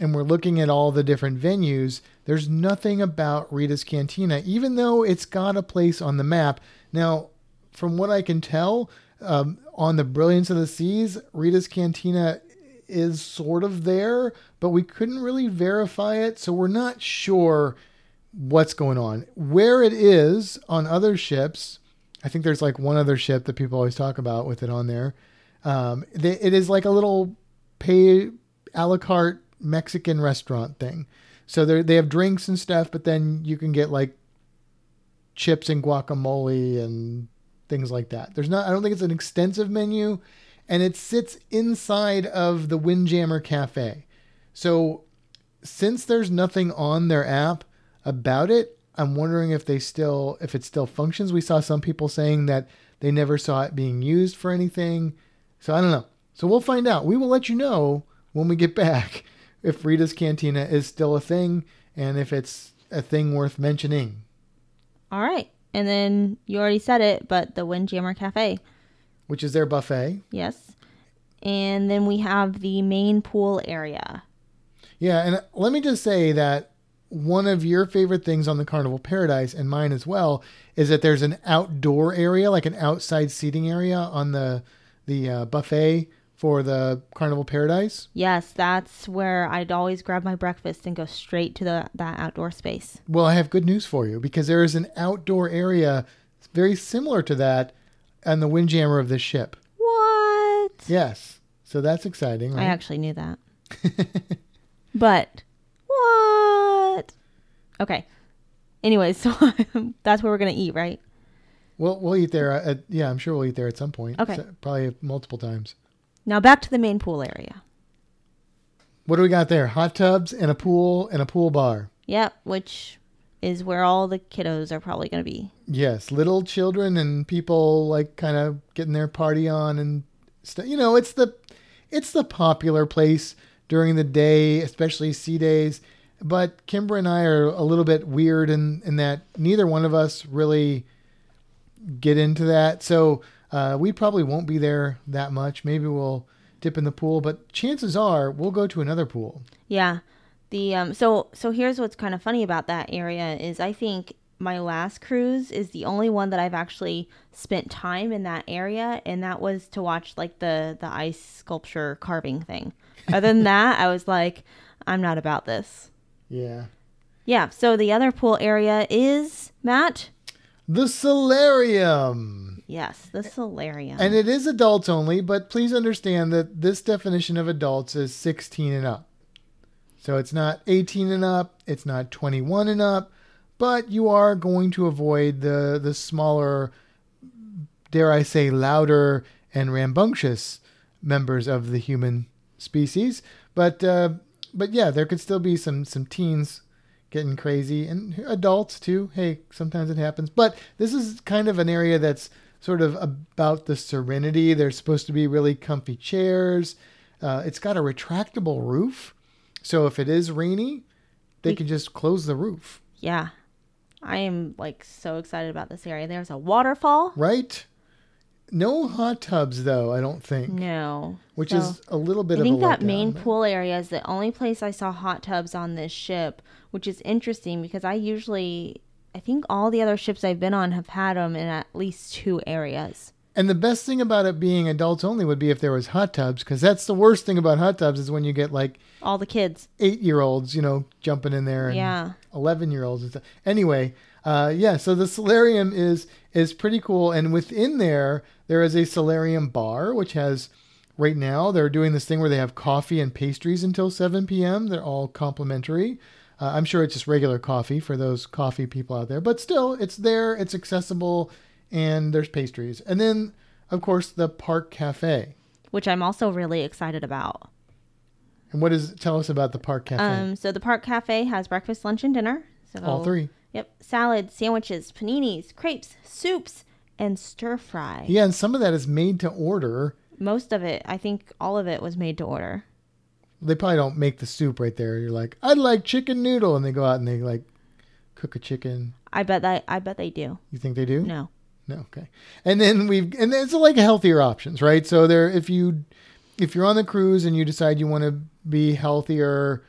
And we're looking at all the different venues. There's nothing about Rita's Cantina, even though it's got a place on the map. Now, from what I can tell, um, on the Brilliance of the Seas, Rita's Cantina is sort of there, but we couldn't really verify it, so we're not sure what's going on. Where it is on other ships, I think there's like one other ship that people always talk about with it on there. Um, they, it is like a little pay a la carte Mexican restaurant thing. So they they have drinks and stuff, but then you can get like chips and guacamole and things like that. There's not I don't think it's an extensive menu and it sits inside of the Windjammer Cafe. So since there's nothing on their app about it, I'm wondering if they still if it still functions. We saw some people saying that they never saw it being used for anything. So I don't know. So we'll find out. We will let you know when we get back if Rita's Cantina is still a thing and if it's a thing worth mentioning. All right, and then you already said it, but the Windjammer Cafe, Which is their buffet. yes. And then we have the main pool area. Yeah, and let me just say that one of your favorite things on the Carnival Paradise and mine as well is that there's an outdoor area, like an outside seating area on the the uh, buffet for the Carnival Paradise. Yes, that's where I'd always grab my breakfast and go straight to the that outdoor space. Well, I have good news for you because there is an outdoor area very similar to that on the Windjammer of this ship. What? Yes, so that's exciting, I actually knew that. but what? Okay. Anyways, so that's where we're gonna eat, right? Well, we'll eat there. At, yeah, I'm sure we'll eat there at some point. Okay. So- probably multiple times. Now back to the main pool area. What do we got there? Hot tubs and a pool and a pool bar. Yep, which is where all the kiddos are probably gonna be. Yes, little children and people like kind of getting their party on and stuff. You know, it's the it's the popular place during the day, especially sea days. But Kimber and I are a little bit weird in in that neither one of us really get into that. So uh, we probably won't be there that much. Maybe we'll dip in the pool, but chances are we'll go to another pool. Yeah. The um so so here's what's kind of funny about that area is I think my last cruise is the only one that I've actually spent time in that area and that was to watch like the the ice sculpture carving thing. Other than that, I was like I'm not about this. Yeah. Yeah, so the other pool area is Matt. The solarium. Yes, the solarium. And it is adults only, but please understand that this definition of adults is 16 and up. So it's not 18 and up, it's not 21 and up, but you are going to avoid the the smaller dare I say louder and rambunctious members of the human species. But uh, but yeah, there could still be some some teens getting crazy and adults too. Hey, sometimes it happens. But this is kind of an area that's sort of about the serenity. There's supposed to be really comfy chairs. Uh, it's got a retractable roof, so if it is rainy, they We- can just close the roof, yeah. I am like so excited about this area. There's a waterfall. right? No hot tubs though, I don't think. No. Which So, is a little bit I of think that letdown, main but- pool area is the only place I saw hot tubs on this ship, which is interesting because I usually, I think all the other ships I've been on have had them in at least two areas. And the best thing about it being adults only would be if there was hot tubs, because that's the worst thing about hot tubs is when you get like All the kids. eight year olds, you know, jumping in there and Yeah. eleven year olds and stuff. Anyway, uh, yeah, so the solarium is is pretty cool, and within there there is a solarium bar which has right now they're doing this thing where they have coffee and pastries until seven p.m. They're all complimentary. Uh, I'm sure it's just regular coffee for those coffee people out there, but still, it's there, it's accessible, and there's pastries, and then of course the park cafe. Which I'm also really excited about. And what is tell us about the park cafe? Um, so the park cafe has breakfast, lunch, and dinner. So all three. Yep, salads, sandwiches, paninis, crepes, soups, and stir fry. Yeah, and some of that is made to order. Most of it, I think, all of it was made to order. They probably don't make the soup right there. You're like, I'd like chicken noodle, and they go out and they like cook a chicken. I bet that I bet they do. You think they do? No. No. Okay. And then we've and it's like healthier options, right? So there, if you if you're on the cruise and you decide you want to be healthier,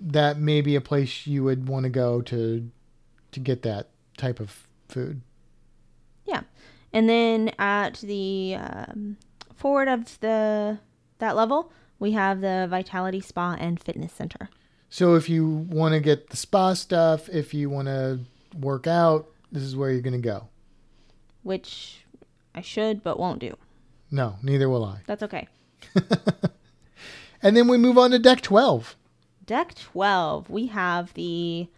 that may be a place you would want to go to to get that type of food. Yeah, and then at the um, forward of the that level, we have the Vitality Spa and Fitness Center. So if you want to get the spa stuff, if you want to work out, this is where you're going to go. which I should but won't do. No, neither will I. That's okay. And then we move on to deck 12, Deck 12, we have the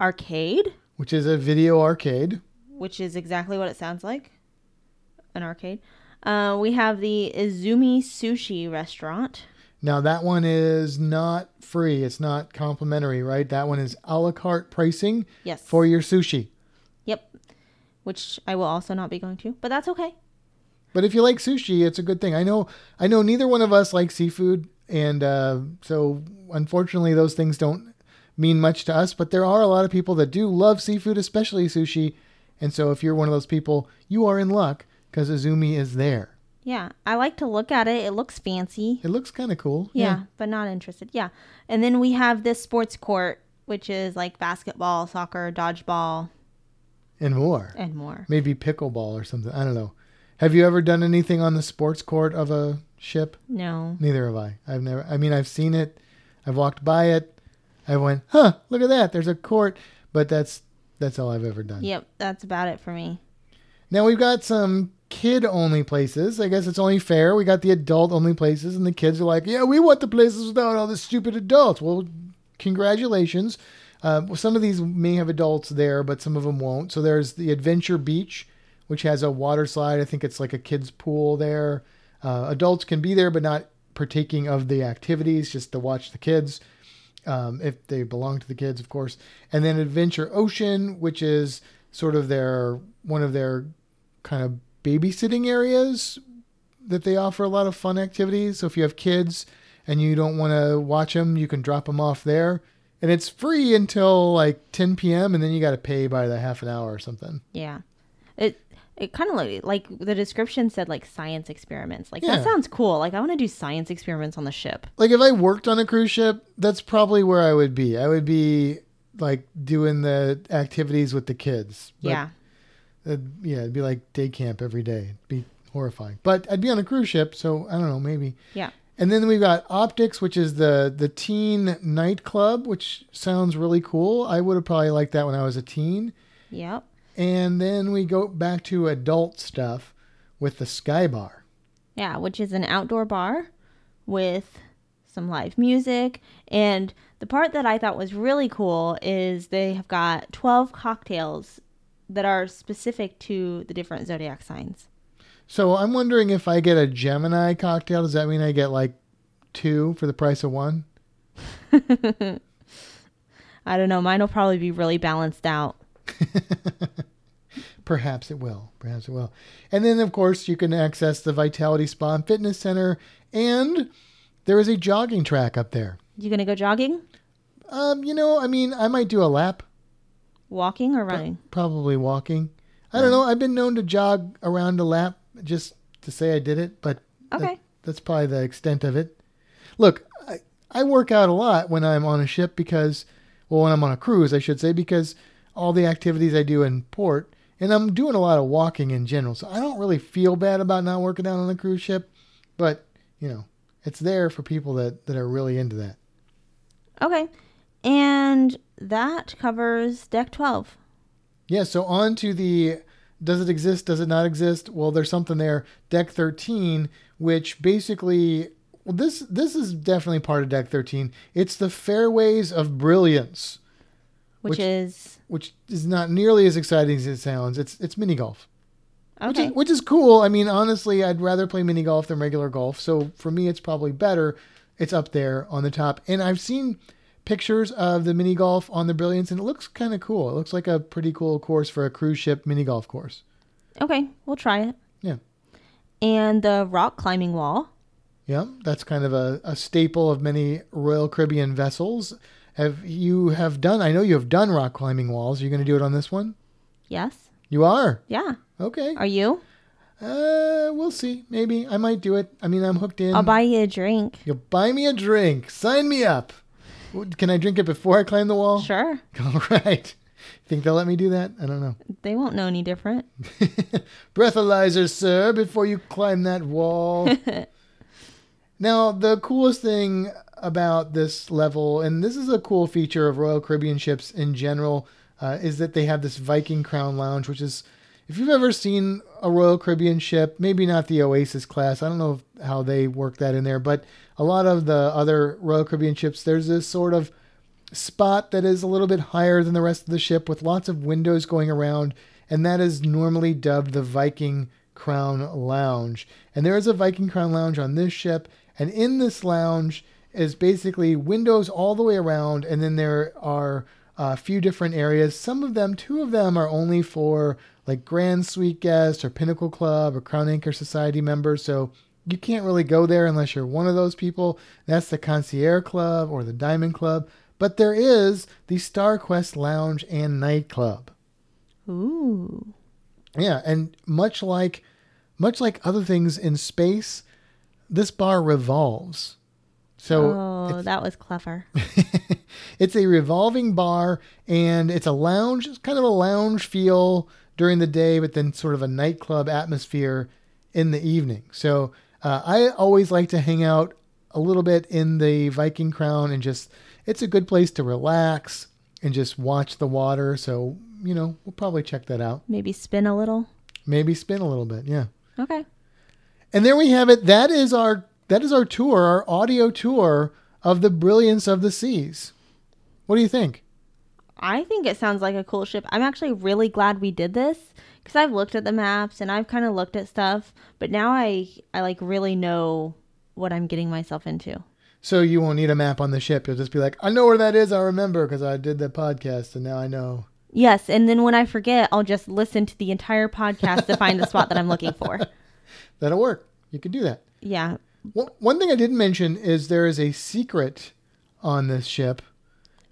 arcade, which is a video arcade. which is exactly what it sounds like an arcade. Uh, we have the Izumi Sushi restaurant. Now that one is not free. It's not complimentary, right? That one is a la carte pricing Yes. for your sushi. Yep. Which I will also not be going to, but that's okay. But if you like sushi, it's a good thing. I know I know neither one of us like seafood and uh, so unfortunately those things don't mean much to us, but there are a lot of people that do love seafood, especially sushi. And so if you're one of those people, you are in luck because Izumi is there. Yeah, I like to look at it. It looks fancy. It looks kind of cool. Yeah, but not interested. Yeah. And then we have this sports court, which is like basketball, soccer, dodgeball, And more. and more. Maybe pickleball or something. I don't know. Have you ever done anything on the sports court of a ship? No. Neither have I. I've never. I mean, I've seen it. I've walked by it. I went, huh? Look at that. There's a court. But that's that's all I've ever done. Yep, that's about it for me. Now we've got some kid-only places. I guess it's only fair. We got the adult-only places, and the kids are like, yeah, we want the places without all the stupid adults. Well, congratulations. Uh, some of these may have adults there, but some of them won't. So there's the Adventure Beach, which has a water slide. I think it's like a kids' pool there. Uh, adults can be there, but not partaking of the activities, just to watch the kids, um, if they belong to the kids, of course. And then Adventure Ocean, which is sort of their one of their kind of babysitting areas that they offer a lot of fun activities. So if you have kids and you don't want to watch them, you can drop them off there. And it's free until like 10 p.m. and then you got to pay by the half an hour or something. Yeah. It it kind of like like the description said like science experiments. Like Yeah. that sounds cool. Like I want to do science experiments on the ship. Like if I worked on a cruise ship, that's probably where I would be. I would be like doing the activities with the kids. But, yeah. Uh, yeah, it'd be like day camp every day. It'd be horrifying. But I'd be on a cruise ship, so I don't know, maybe. Yeah. And then we've got Optix, which is the the teen nightclub, which sounds really cool. I would have probably liked that when I was a teen. Yep. And then we go back to adult stuff with the Sky Bar. Yeah, which is an outdoor bar with some live music. And the part that I thought was really cool is they have got 12 cocktails that are specific to the different zodiac signs. So I'm wondering if I get a Gemini cocktail, does that mean I get like two for the price of one? I don't know. Mine will probably be really balanced out. Perhaps it will. Perhaps it will. And then, of course, you can access the Vitality Spa and Fitness Center, and there is a jogging track up there. You going to go jogging, Um, you know, I mean, I might do a lap. Walking, or running? Probably walking. I don't know. I've been known to jog around a lap just to say I did it, but that- Okay. that's probably the extent of it. Look, I, I work out a lot when I'm on a ship because, well, when I'm on a cruise, I should say, because all the activities I do in port, and I'm doing a lot of walking in general. So I don't really feel bad about not working out on a cruise ship, but, you know, it's there for people that, that are really into that. Okay. And that covers deck 12. Yeah, so on to the does it exist, does it not exist? Well, there's something there. Deck 13, which basically well this this is definitely part of deck 13. It's the fairways of brilliance, Which, Which- is which is not nearly as exciting as it sounds. It's it's mini golf. Which okay. is which is cool. I mean, honestly, I'd rather play mini golf than regular golf. So for me it's probably better. It's up there on the top. And I've seen pictures of the mini golf on the Brilliance and it looks kind of cool. It looks like a pretty cool course for a cruise ship mini golf course. Okay, we'll try it. Yeah. And the rock climbing wall. Yeah, that's kind of a, a staple of many Royal Caribbean vessels. Have you have done? I know you have done rock climbing walls. Are you going to do it on this one? Yes. You are. Yeah. Okay. Are you? Uh, we'll see. Maybe I might do it. I mean, I'm hooked in. I'll buy you a drink. You'll buy me a drink. Sign me up. Can I drink it before I climb the wall? Sure. All right. Think they'll let me do that? I don't know. They won't know any different. breathalyzer, sir, before you climb that wall. now, the coolest thing about this level, and this is a cool feature of Royal Caribbean ships in general, uh, is that they have this Viking Crown Lounge, which is, if you've ever seen a Royal Caribbean ship, maybe not the Oasis class, I don't know how they work that in there, but a lot of the other Royal Caribbean ships, there's this sort of spot that is a little bit higher than the rest of the ship with lots of windows going around, and that is normally dubbed the Viking Crown Lounge. And there is a Viking Crown Lounge on this ship, and in this lounge is basically windows all the way around, and then there are a few different areas. Some of them, two of them, are only for like Grand Suite guests or Pinnacle Club or Crown Anchor Society members. So you can't really go there unless you're one of those people. That's the Concierge Club or the Diamond Club. But there is the Star Quest Lounge and Nightclub. Ooh. Yeah, and much like much like other things in space, this bar revolves. So oh, that was clever. it's a revolving bar and it's a lounge, it's kind of a lounge feel during the day, but then sort of a nightclub atmosphere in the evening. So uh, I always like to hang out a little bit in the Viking Crown and just, it's a good place to relax and just watch the water. So, you know, we'll probably check that out. Maybe spin a little. Maybe spin a little bit. Yeah. Okay. And there we have it. That is our that is our tour, our audio tour of the brilliance of the seas. What do you think? I think it sounds like a cool ship. I'm actually really glad we did this because I've looked at the maps and I've kind of looked at stuff, but now I I like really know what I'm getting myself into. So you won't need a map on the ship. You'll just be like, I know where that is. I remember because I did the podcast, and now I know. Yes, and then when I forget, I'll just listen to the entire podcast to find the spot that I'm looking for. That'll work. You can do that. Yeah. One one thing I didn't mention is there is a secret on this ship.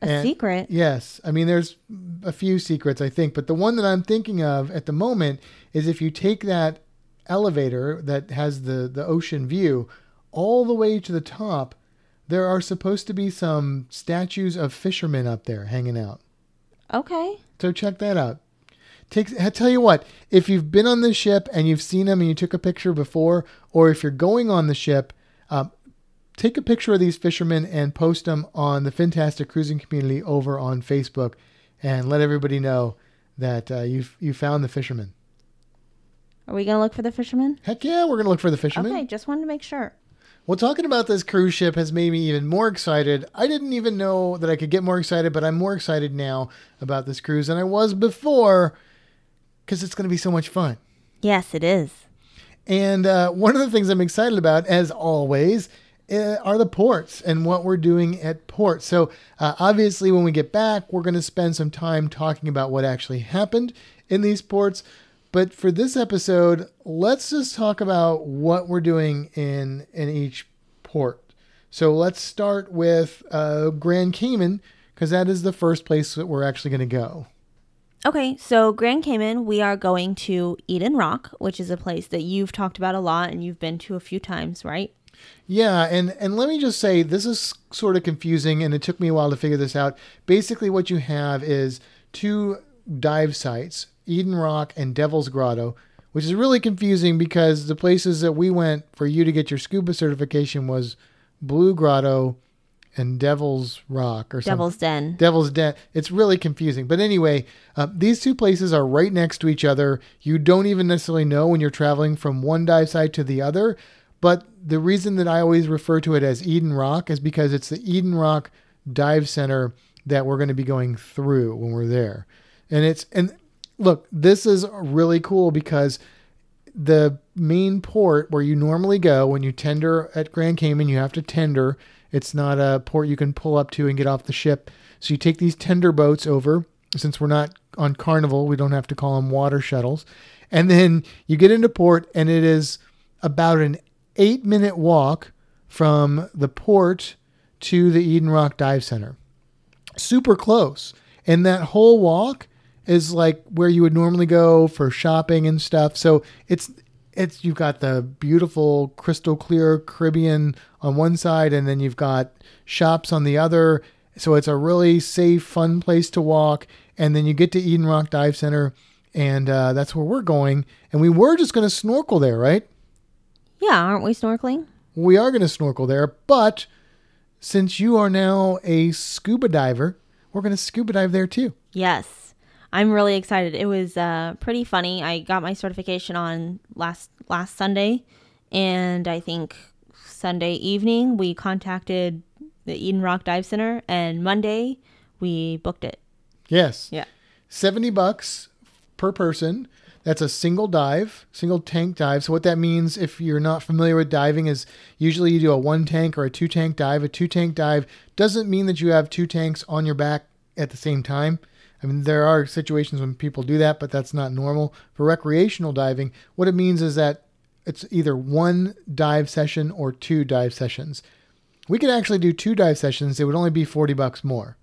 A And- secret. Yes. I mean, there's a few secrets, I think, but the one that I'm thinking of at the moment is if you take that elevator that has the, the ocean view all the way to the top, there are supposed to be some statues of fishermen up there hanging out. Okay. So check that out. Take, I tell you what, if you've been on this ship and you've seen them and you took a picture before, or if you're going on the ship, um, take a picture of these fishermen and post them on the Fantastic Cruising community over on Facebook, and let everybody know that uh, you you found the fishermen. Are we gonna look for the fishermen? Heck yeah, we're gonna look for the fishermen. Okay, just wanted to make sure. Well, talking about this cruise ship has made me even more excited. I didn't even know that I could get more excited, but I'm more excited now about this cruise than I was before because it's going to be so much fun. Yes, it is. And uh, one of the things I'm excited about, as always, are the ports and what we're doing at ports. So, uh, obviously, when we get back, we're going to spend some time talking about what actually happened in these ports. But for this episode, let's just talk about what we're doing in in each port. So let's start with uh, Grand Cayman because that is the first place that we're actually going to go. Okay, so Grand Cayman, we are going to Eden Rock, which is a place that you've talked about a lot and you've been to a few times, right? Yeah, and and let me just say this is sort of confusing, and it took me a while to figure this out. Basically, what you have is two dive sites, Eden Rock and Devil's Grotto, which is really confusing because the places that we went for you to get your scuba certification was Blue Grotto and Devil's Rock or something. Devil's Den. Devil's Den. It's really confusing. But anyway, uh, these two places are right next to each other. You don't even necessarily know when you're traveling from one dive site to the other. But the reason that I always refer to it as Eden Rock is because it's the Eden Rock Dive Center that we're going to be going through when we're there. And it's and look, this is really cool because the main port where you normally go when you tender at Grand Cayman, you have to tender. It's not a port you can pull up to and get off the ship. So you take these tender boats over. Since we're not on Carnival, we don't have to call them water shuttles. And then you get into port, and it is about an eight minute walk from the port to the Eden Rock Dive Center. Super close. And that whole walk is like where you would normally go for shopping and stuff. So it's it's you've got the beautiful crystal clear Caribbean on one side and then you've got shops on the other. So it's a really safe, fun place to walk. And then you get to Eden Rock Dive Center and uh, that's where we're going. And we were just going to snorkel there, right? Yeah, aren't we snorkeling? We are going to snorkel there, but since you are now a scuba diver, we're going to scuba dive there too. Yes. I'm really excited. It was uh, pretty funny. I got my certification on last last Sunday, and I think Sunday evening we contacted the Eden Rock Dive Center, and Monday we booked it. Yes. Yeah. 70 bucks per person. That's a single dive, single tank dive. So what that means if you're not familiar with diving is usually you do a one tank or a two tank dive. A two tank dive doesn't mean that you have two tanks on your back at the same time. I mean, there are situations when people do that, but that's not normal. For recreational diving, what it means is that it's either one dive session or two dive sessions. We could actually do two dive sessions. It would only be 40 bucks more.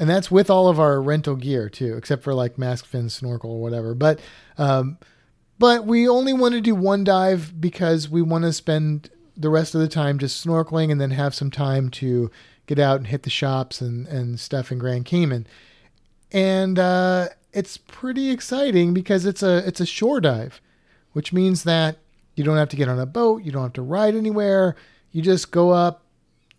And that's with all of our rental gear too, except for like mask, fin, snorkel, or whatever. But, um, but we only want to do one dive because we want to spend the rest of the time just snorkeling and then have some time to get out and hit the shops and, and stuff in Grand Cayman and uh, it's pretty exciting because it's a it's a shore dive, which means that you don't have to get on a boat, you don't have to ride anywhere. You just go up,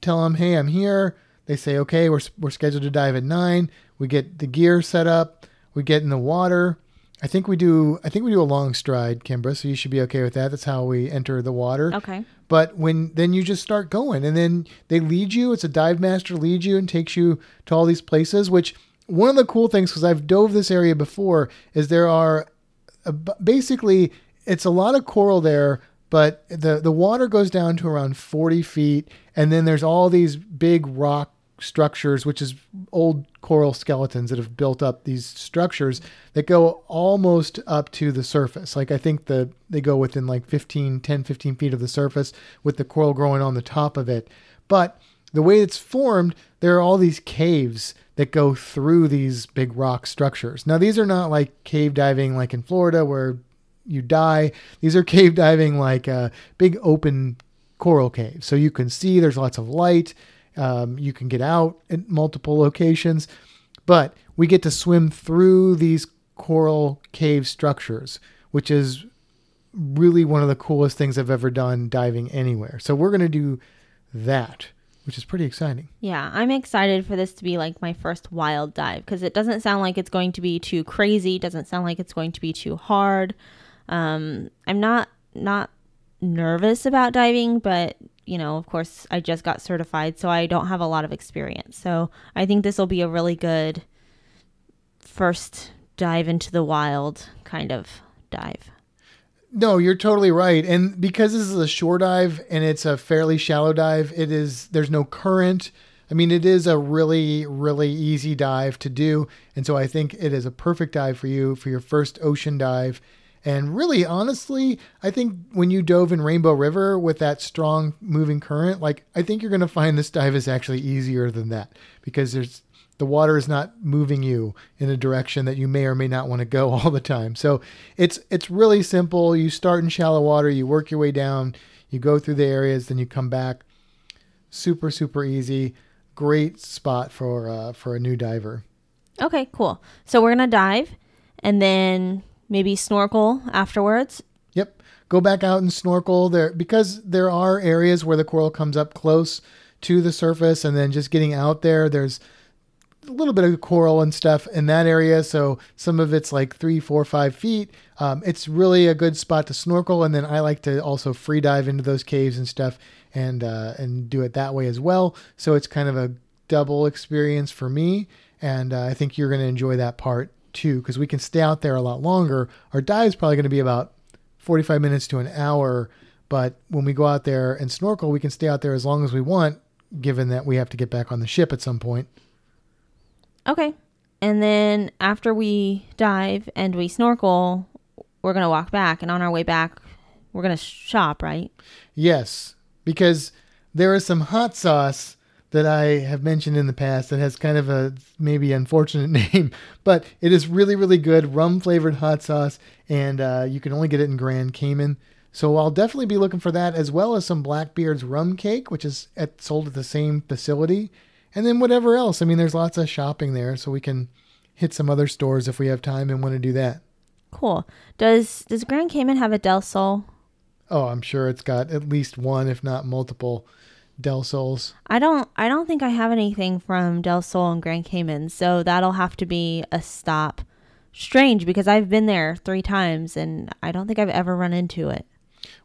tell them, "Hey, I'm here." They say, "Okay, we're we're scheduled to dive at nine. We get the gear set up, we get in the water. I think we do. I think we do a long stride, Kimbra. So you should be okay with that. That's how we enter the water. Okay. But when then you just start going, and then they lead you. It's a dive master leads you and takes you to all these places, which one of the cool things because I've dove this area before is there are uh, basically it's a lot of coral there, but the the water goes down to around 40 feet, and then there's all these big rock structures, which is old coral skeletons that have built up these structures that go almost up to the surface. Like I think the they go within like 15, 10, 15 feet of the surface with the coral growing on the top of it. But the way it's formed, there are all these caves that go through these big rock structures. Now, these are not like cave diving like in Florida where you die. These are cave diving like a big open coral cave. So you can see there's lots of light. Um, you can get out at multiple locations, but we get to swim through these coral cave structures, which is really one of the coolest things I've ever done diving anywhere. So we're going to do that which is pretty exciting. Yeah, I'm excited for this to be like my first wild dive because it doesn't sound like it's going to be too crazy. Doesn't sound like it's going to be too hard. Um, I'm not not nervous about diving, but you know, of course, I just got certified, so I don't have a lot of experience. So I think this will be a really good first dive into the wild kind of dive. No, you're totally right. And because this is a shore dive and it's a fairly shallow dive, it is there's no current. I mean, it is a really, really easy dive to do. And so I think it is a perfect dive for you for your first ocean dive. And really, honestly, I think when you dove in Rainbow River with that strong moving current, like I think you're going to find this dive is actually easier than that because there's the water is not moving you in a direction that you may or may not want to go all the time. So it's it's really simple. You start in shallow water, you work your way down, you go through the areas, then you come back. Super super easy. Great spot for uh, for a new diver. Okay, cool. So we're gonna dive, and then maybe snorkel afterwards. Yep. Go back out and snorkel there because there are areas where the coral comes up close to the surface, and then just getting out there, there's a little bit of coral and stuff in that area. So some of it's like three, four, five feet. Um, it's really a good spot to snorkel, and then I like to also free dive into those caves and stuff, and uh, and do it that way as well. So it's kind of a double experience for me, and uh, I think you're going to enjoy that part too because we can stay out there a lot longer. Our dive is probably going to be about 45 minutes to an hour, but when we go out there and snorkel, we can stay out there as long as we want, given that we have to get back on the ship at some point. Okay. And then after we dive and we snorkel, we're going to walk back. And on our way back, we're going to shop, right? Yes, because there is some hot sauce that I have mentioned in the past that has kind of a maybe unfortunate name, but it is really, really good rum flavored hot sauce, and uh, you can only get it in Grand Cayman. So I'll definitely be looking for that, as well as some Blackbeard's rum cake, which is at, sold at the same facility, and then whatever else. I mean, there's lots of shopping there, so we can hit some other stores if we have time and want to do that. Cool. Does does Grand Cayman have a Del Sol? Oh, I'm sure it's got at least one, if not multiple, Del Sols. I don't I don't think I have anything from Del Sol and Grand Cayman, so that'll have to be a stop. Strange because I've been there 3 times and I don't think I've ever run into it.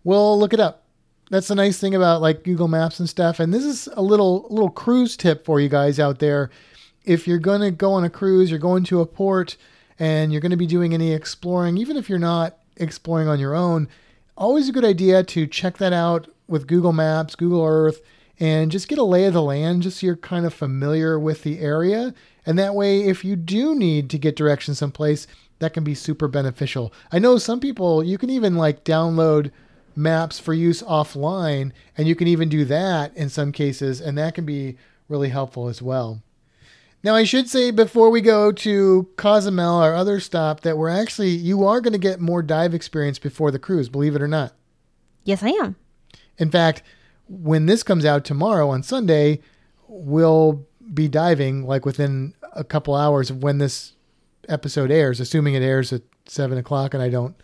Well, look it up. That's the nice thing about like Google Maps and stuff. And this is a little little cruise tip for you guys out there. If you're going to go on a cruise, you're going to a port and you're going to be doing any exploring, even if you're not exploring on your own, always a good idea to check that out with Google Maps, Google Earth, and just get a lay of the land just so you're kind of familiar with the area. And that way, if you do need to get directions someplace, that can be super beneficial. I know some people, you can even like download maps for use offline, and you can even do that in some cases, and that can be really helpful as well. Now, I should say before we go to Cozumel, our other stop, that we're actually, you are going to get more dive experience before the cruise, believe it or not. Yes, I am. In fact, when this comes out tomorrow on Sunday, we'll be diving like within a couple hours of when this episode airs, assuming it airs at seven o'clock and I don't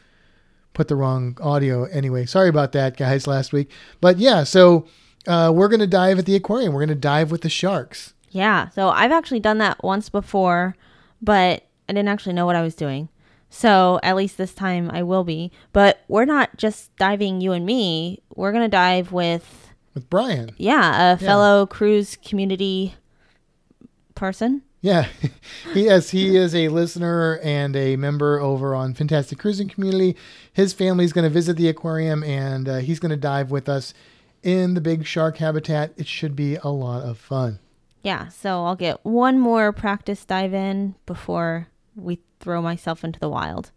put the wrong audio anyway. Sorry about that, guys, last week. But yeah, so uh, we're going to dive at the aquarium. We're going to dive with the sharks. Yeah. So I've actually done that once before, but I didn't actually know what I was doing. So at least this time I will be. But we're not just diving you and me. We're going to dive with, With Brian. yeah, a fellow cruise community person. Yeah, he yes he is a listener and a member over on Fantastic Cruising Community. His family's going to visit the aquarium and uh, he's going to dive with us in the big shark habitat. It should be a lot of fun. Yeah. So I'll get one more practice dive in before we throw myself into the wild.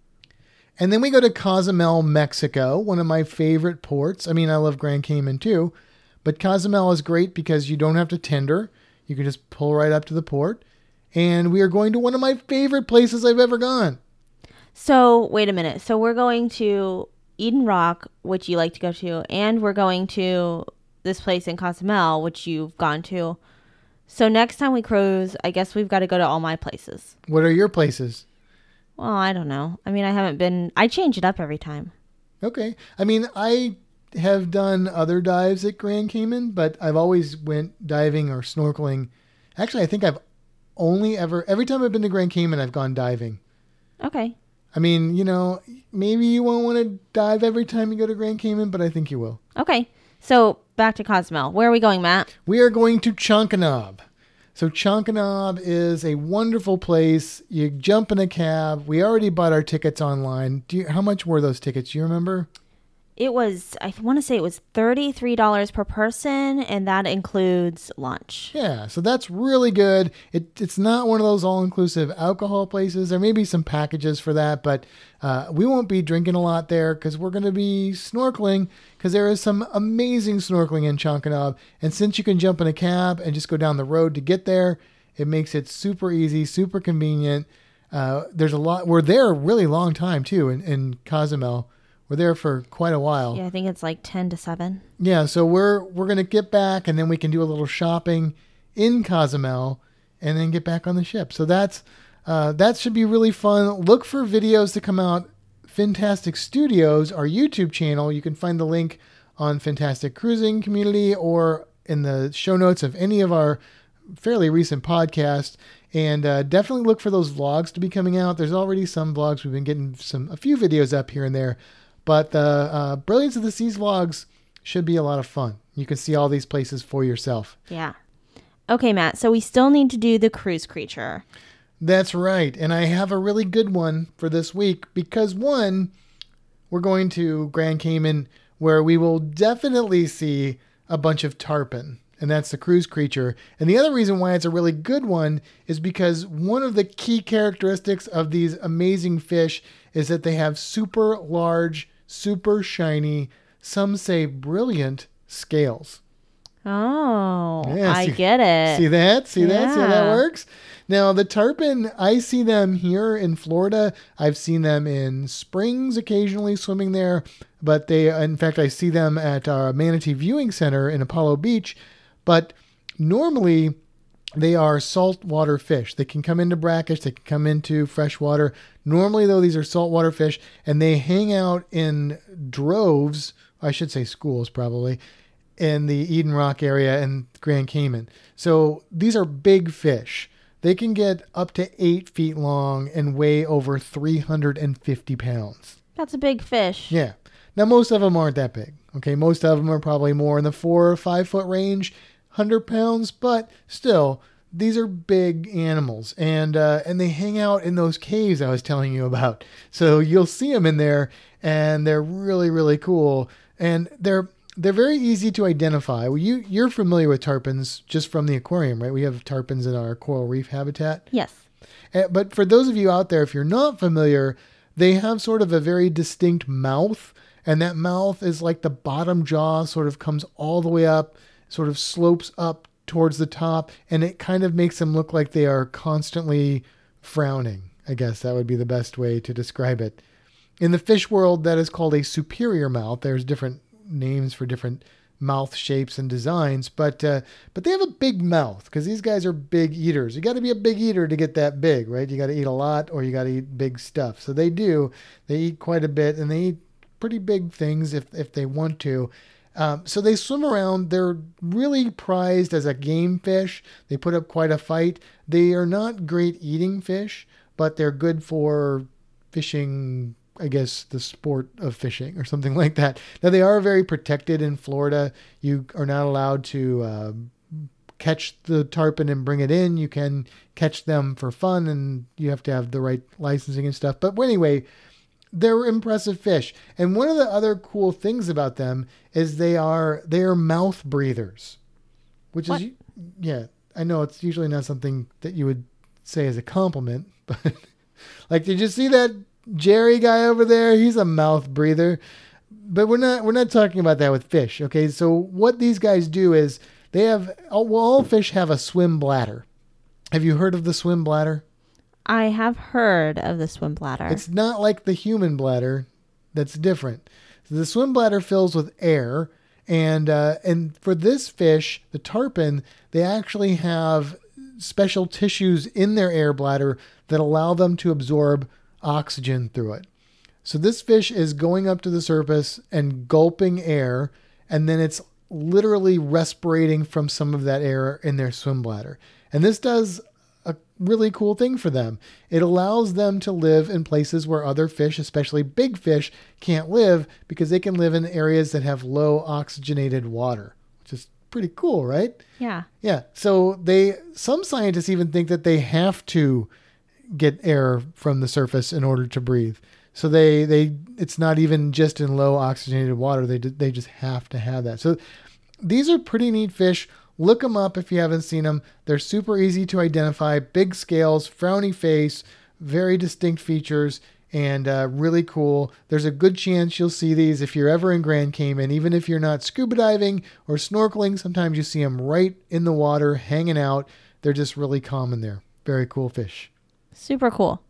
And then we go to Cozumel, Mexico, one of my favorite ports. I mean, I love Grand Cayman too, but Cozumel is great because you don't have to tender. You can just pull right up to the port. And we are going to one of my favorite places I've ever gone. So wait a minute. So we're going to Eden Rock, which you like to go to, and we're going to this place in Cozumel, which you've gone to. So next time we cruise, I guess we've got to go to all my places. What are your places? Well, I don't know. I mean, I haven't been. I change it up every time. Okay. I mean, I have done other dives at Grand Cayman, but I've always went diving or snorkeling. Actually, I think I've only ever every time I've been to Grand Cayman, I've gone diving. Okay. I mean, you know, maybe you won't want to dive every time you go to Grand Cayman, but I think you will. Okay. So back to Cozumel. Where are we going, Matt? We are going to Chankanaab. So Chankanaab is a wonderful place. You jump in a cab. We already bought our tickets online. Do you, how much were those tickets? Do you remember? It was. I want to say it was thirty-three dollars per person, and that includes lunch. Yeah, so that's really good. It, it's not one of those all inclusive alcohol places. There may be some packages for that, but uh, we won't be drinking a lot there because we're going to be snorkeling because there is some amazing snorkeling in Chankanaab. And since you can jump in a cab and just go down the road to get there, It makes it super easy, super convenient. Uh, there's a lot. We're there a really long time too in, in Cozumel. We're there for quite a while. Yeah, I think it's like 10 to 7. Yeah, so we're we're gonna get back and then we can do a little shopping in Cozumel and then get back on the ship. So that's uh, that should be really fun. Look for videos to come out. Fantastic Studios, our YouTube channel. You can find the link on Fantastic Cruising Community or in the show notes of any of our fairly recent podcasts. And uh, definitely look for those vlogs to be coming out. There's already some vlogs. We've been getting some a few videos up here and there, but the uh, Brilliance of the Seas vlogs should be a lot of fun. You can see all these places for yourself. Yeah. Okay, Matt. So we still need to do the cruise creature. That's right. And I have a really good one for this week because one, we're going to Grand Cayman where we will definitely see a bunch of tarpon, and that's the cruise creature. And the other reason why it's a really good one is because one of the key characteristics of these amazing fish is that they have super large, super shiny, some say brilliant scales. Oh, Yeah, I get it. See that? See that? See how that works? Now, the tarpon, I see them here in Florida. I've seen them in springs occasionally swimming there, but they, in fact, I see them at our Manatee Viewing Center in Apollo Beach. But normally, they are saltwater fish. They can come into brackish, they can come into freshwater. Normally, though, these are saltwater fish, and they hang out in droves. I should say schools, probably, in the Eden Rock area and Grand Cayman. So these are big fish. They can get up to eight feet long and weigh over 350 pounds. That's a big fish. Yeah. Now, most of them aren't that big. Okay. Most of them are probably more in the four or five foot range, 100 pounds, but still, these are big animals and uh, and they hang out in those caves I was telling you about. So you'll see them in there and they're really really cool and they're they're very easy to identify. Well, you you're familiar with tarpons just from the aquarium, right? We have tarpons in our coral reef habitat. Yes. Uh, But for those of you out there, if you're not familiar, they have sort of a very distinct mouth, and that mouth is like the bottom jaw sort of comes all the way up, sort of slopes up towards the top, and it kind of makes them look like they are constantly frowning. I guess that would be the best way to describe it. In the fish world, that is called a superior mouth. There's different names for different mouth shapes and designs, but uh, but they have a big mouth because these guys are big eaters. You got to be a big eater to get that big, right? You got to eat a lot or you got to eat big stuff. So they do. They eat quite a bit and they eat pretty big things if if they want to. Um, so they swim around. They're really prized as a game fish. They put up quite a fight. They are not great eating fish, but they're good for fishing. I guess the sport of fishing or something like that. Now they are very protected in Florida. You are not allowed to uh, catch the tarpon and bring it in. You can catch them for fun, and you have to have the right licensing and stuff. But anyway, they're impressive fish. And one of the other cool things about them is they are they are mouth breathers, which What? is yeah. I know it's usually not something that you would say as a compliment, but like, did you see that Jerry guy over there? He's a mouth breather. But we're not we're not talking about that with fish. Okay, so what these guys do is they have all, well, all fish have a swim bladder. Have you heard of the swim bladder? I have heard of the swim bladder. It's not like the human bladder. That's different. So the swim bladder fills with air, and uh, and for this fish, the tarpon, they actually have special tissues in their air bladder that allow them to absorb oxygen through it. So this fish is going up to the surface and gulping air, and then it's literally respirating from some of that air in their swim bladder. And this does really cool thing for them. It allows them to live in places where other fish, especially big fish, can't live because they can live in areas that have low oxygenated water, which is pretty cool, right? yeah. Yeah. So they some scientists even think that they have to get air from the surface in order to breathe. So they they it's not even just in low oxygenated water. They they just have to have that. So these are pretty neat fish. Look them up if you haven't seen them. They're super easy to identify. Big scales, frowny face, very distinct features, and uh, really cool. There's a good chance you'll see these if you're ever in Grand Cayman, even if you're not scuba diving or snorkeling. Sometimes you see them right in the water, hanging out. They're just really common there. Very cool fish. Super cool.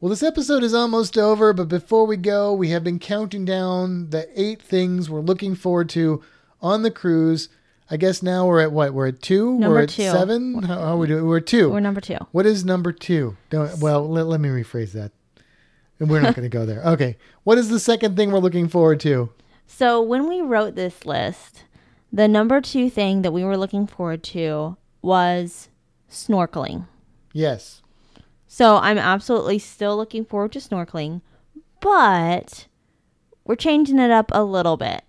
Well, this episode is almost over, but before we go, we have been counting down the eight things we're looking forward to on the cruise. I guess now we're at what? We're at two. Number we're at two. seven. How, how are we doing? We're at two. We're number two. What is number two? Don't, well, let, let me rephrase that. And we're not going to go there. Okay. What is the second thing we're looking forward to? So when we wrote this list, the number two thing that we were looking forward to was snorkeling. Yes. So I'm absolutely still looking forward to snorkeling, but we're changing it up a little bit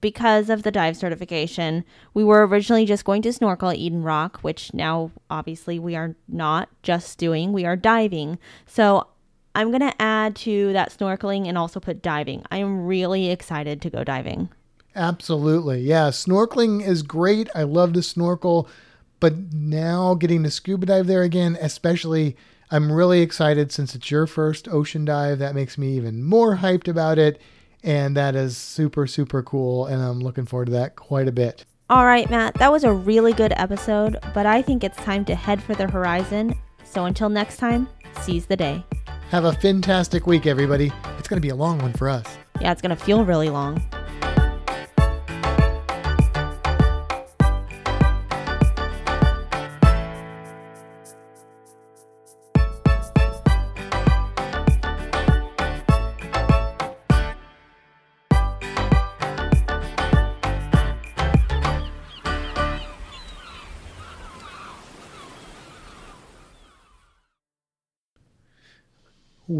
because of the dive certification. We were originally just going to snorkel at Eden Rock, which now obviously we are not just doing, we are diving. So I'm going to add to that snorkeling and also put diving. I am really excited to go diving. Absolutely. Yeah. Snorkeling is great. I love to snorkel, but now getting to scuba dive there again, especially, I'm really excited since it's your first ocean dive. That makes me even more hyped about it. And that is super, super cool. And I'm looking forward to that quite a bit. All right, Matt, that was a really good episode, but I think it's time to head for the horizon. So until next time, seize the day. Have a fantastic week, everybody. It's going to be a long one for us. Yeah, it's going to feel really long.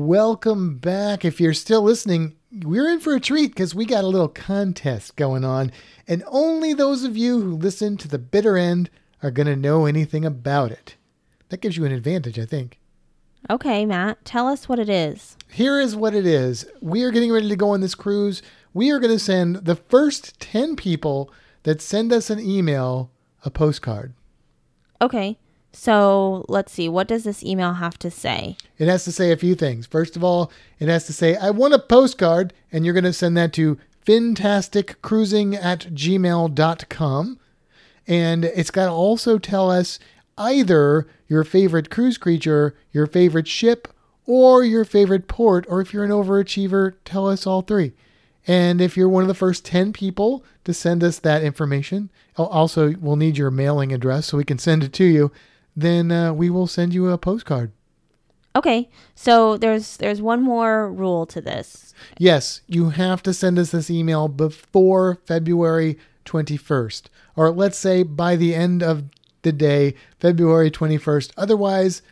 Welcome back. If you're still listening, we're in for a treat because we got a little contest going on, and only those of you who listen to the bitter end are going to know anything about it. That gives you an advantage, I think. Okay, Matt, tell us what it is. Here is what it is. We are getting ready to go on this cruise. We are going to send the first 10 people that send us an email a postcard. Okay, so let's see. What does this email have to say? It has to say a few things. First of all, it has to say, I want a postcard, and you're going to send that to fantasticcruising at gmail.com. And it's got to also tell us either your favorite cruise creature, your favorite ship, or your favorite port, or if you're an overachiever, tell us all three. And if you're one of the first 10 people to send us that information, also we'll need your mailing address so we can send it to you, then uh, we will send you a postcard. Okay, so there's there's one more rule to this. Yes, you have to send us this email before February 21st, or let's say by the end of the day, February 21st. Otherwise,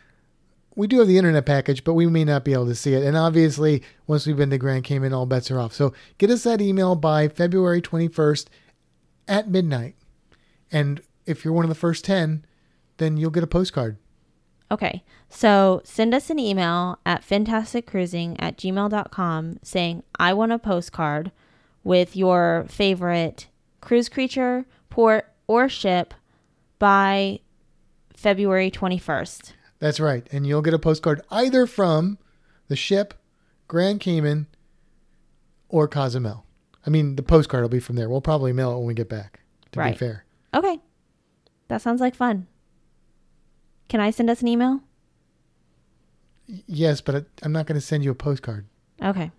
we do have the internet package, but we may not be able to see it. And obviously, once we've been to Grand Cayman, all bets are off. So get us that email by February 21st at midnight. And if you're one of the first 10, then you'll get a postcard. Okay, so send us an email at fantasticcruising at gmail.com saying, I want a postcard with your favorite cruise creature, port, or ship by February 21st. That's right. And you'll get a postcard either from the ship, Grand Cayman, or Cozumel. I mean, the postcard will be from there. We'll probably mail it when we get back, to be fair. Okay, that sounds like fun. Can I send us an email? Yes, but I- I'm not going to send you a postcard. Okay.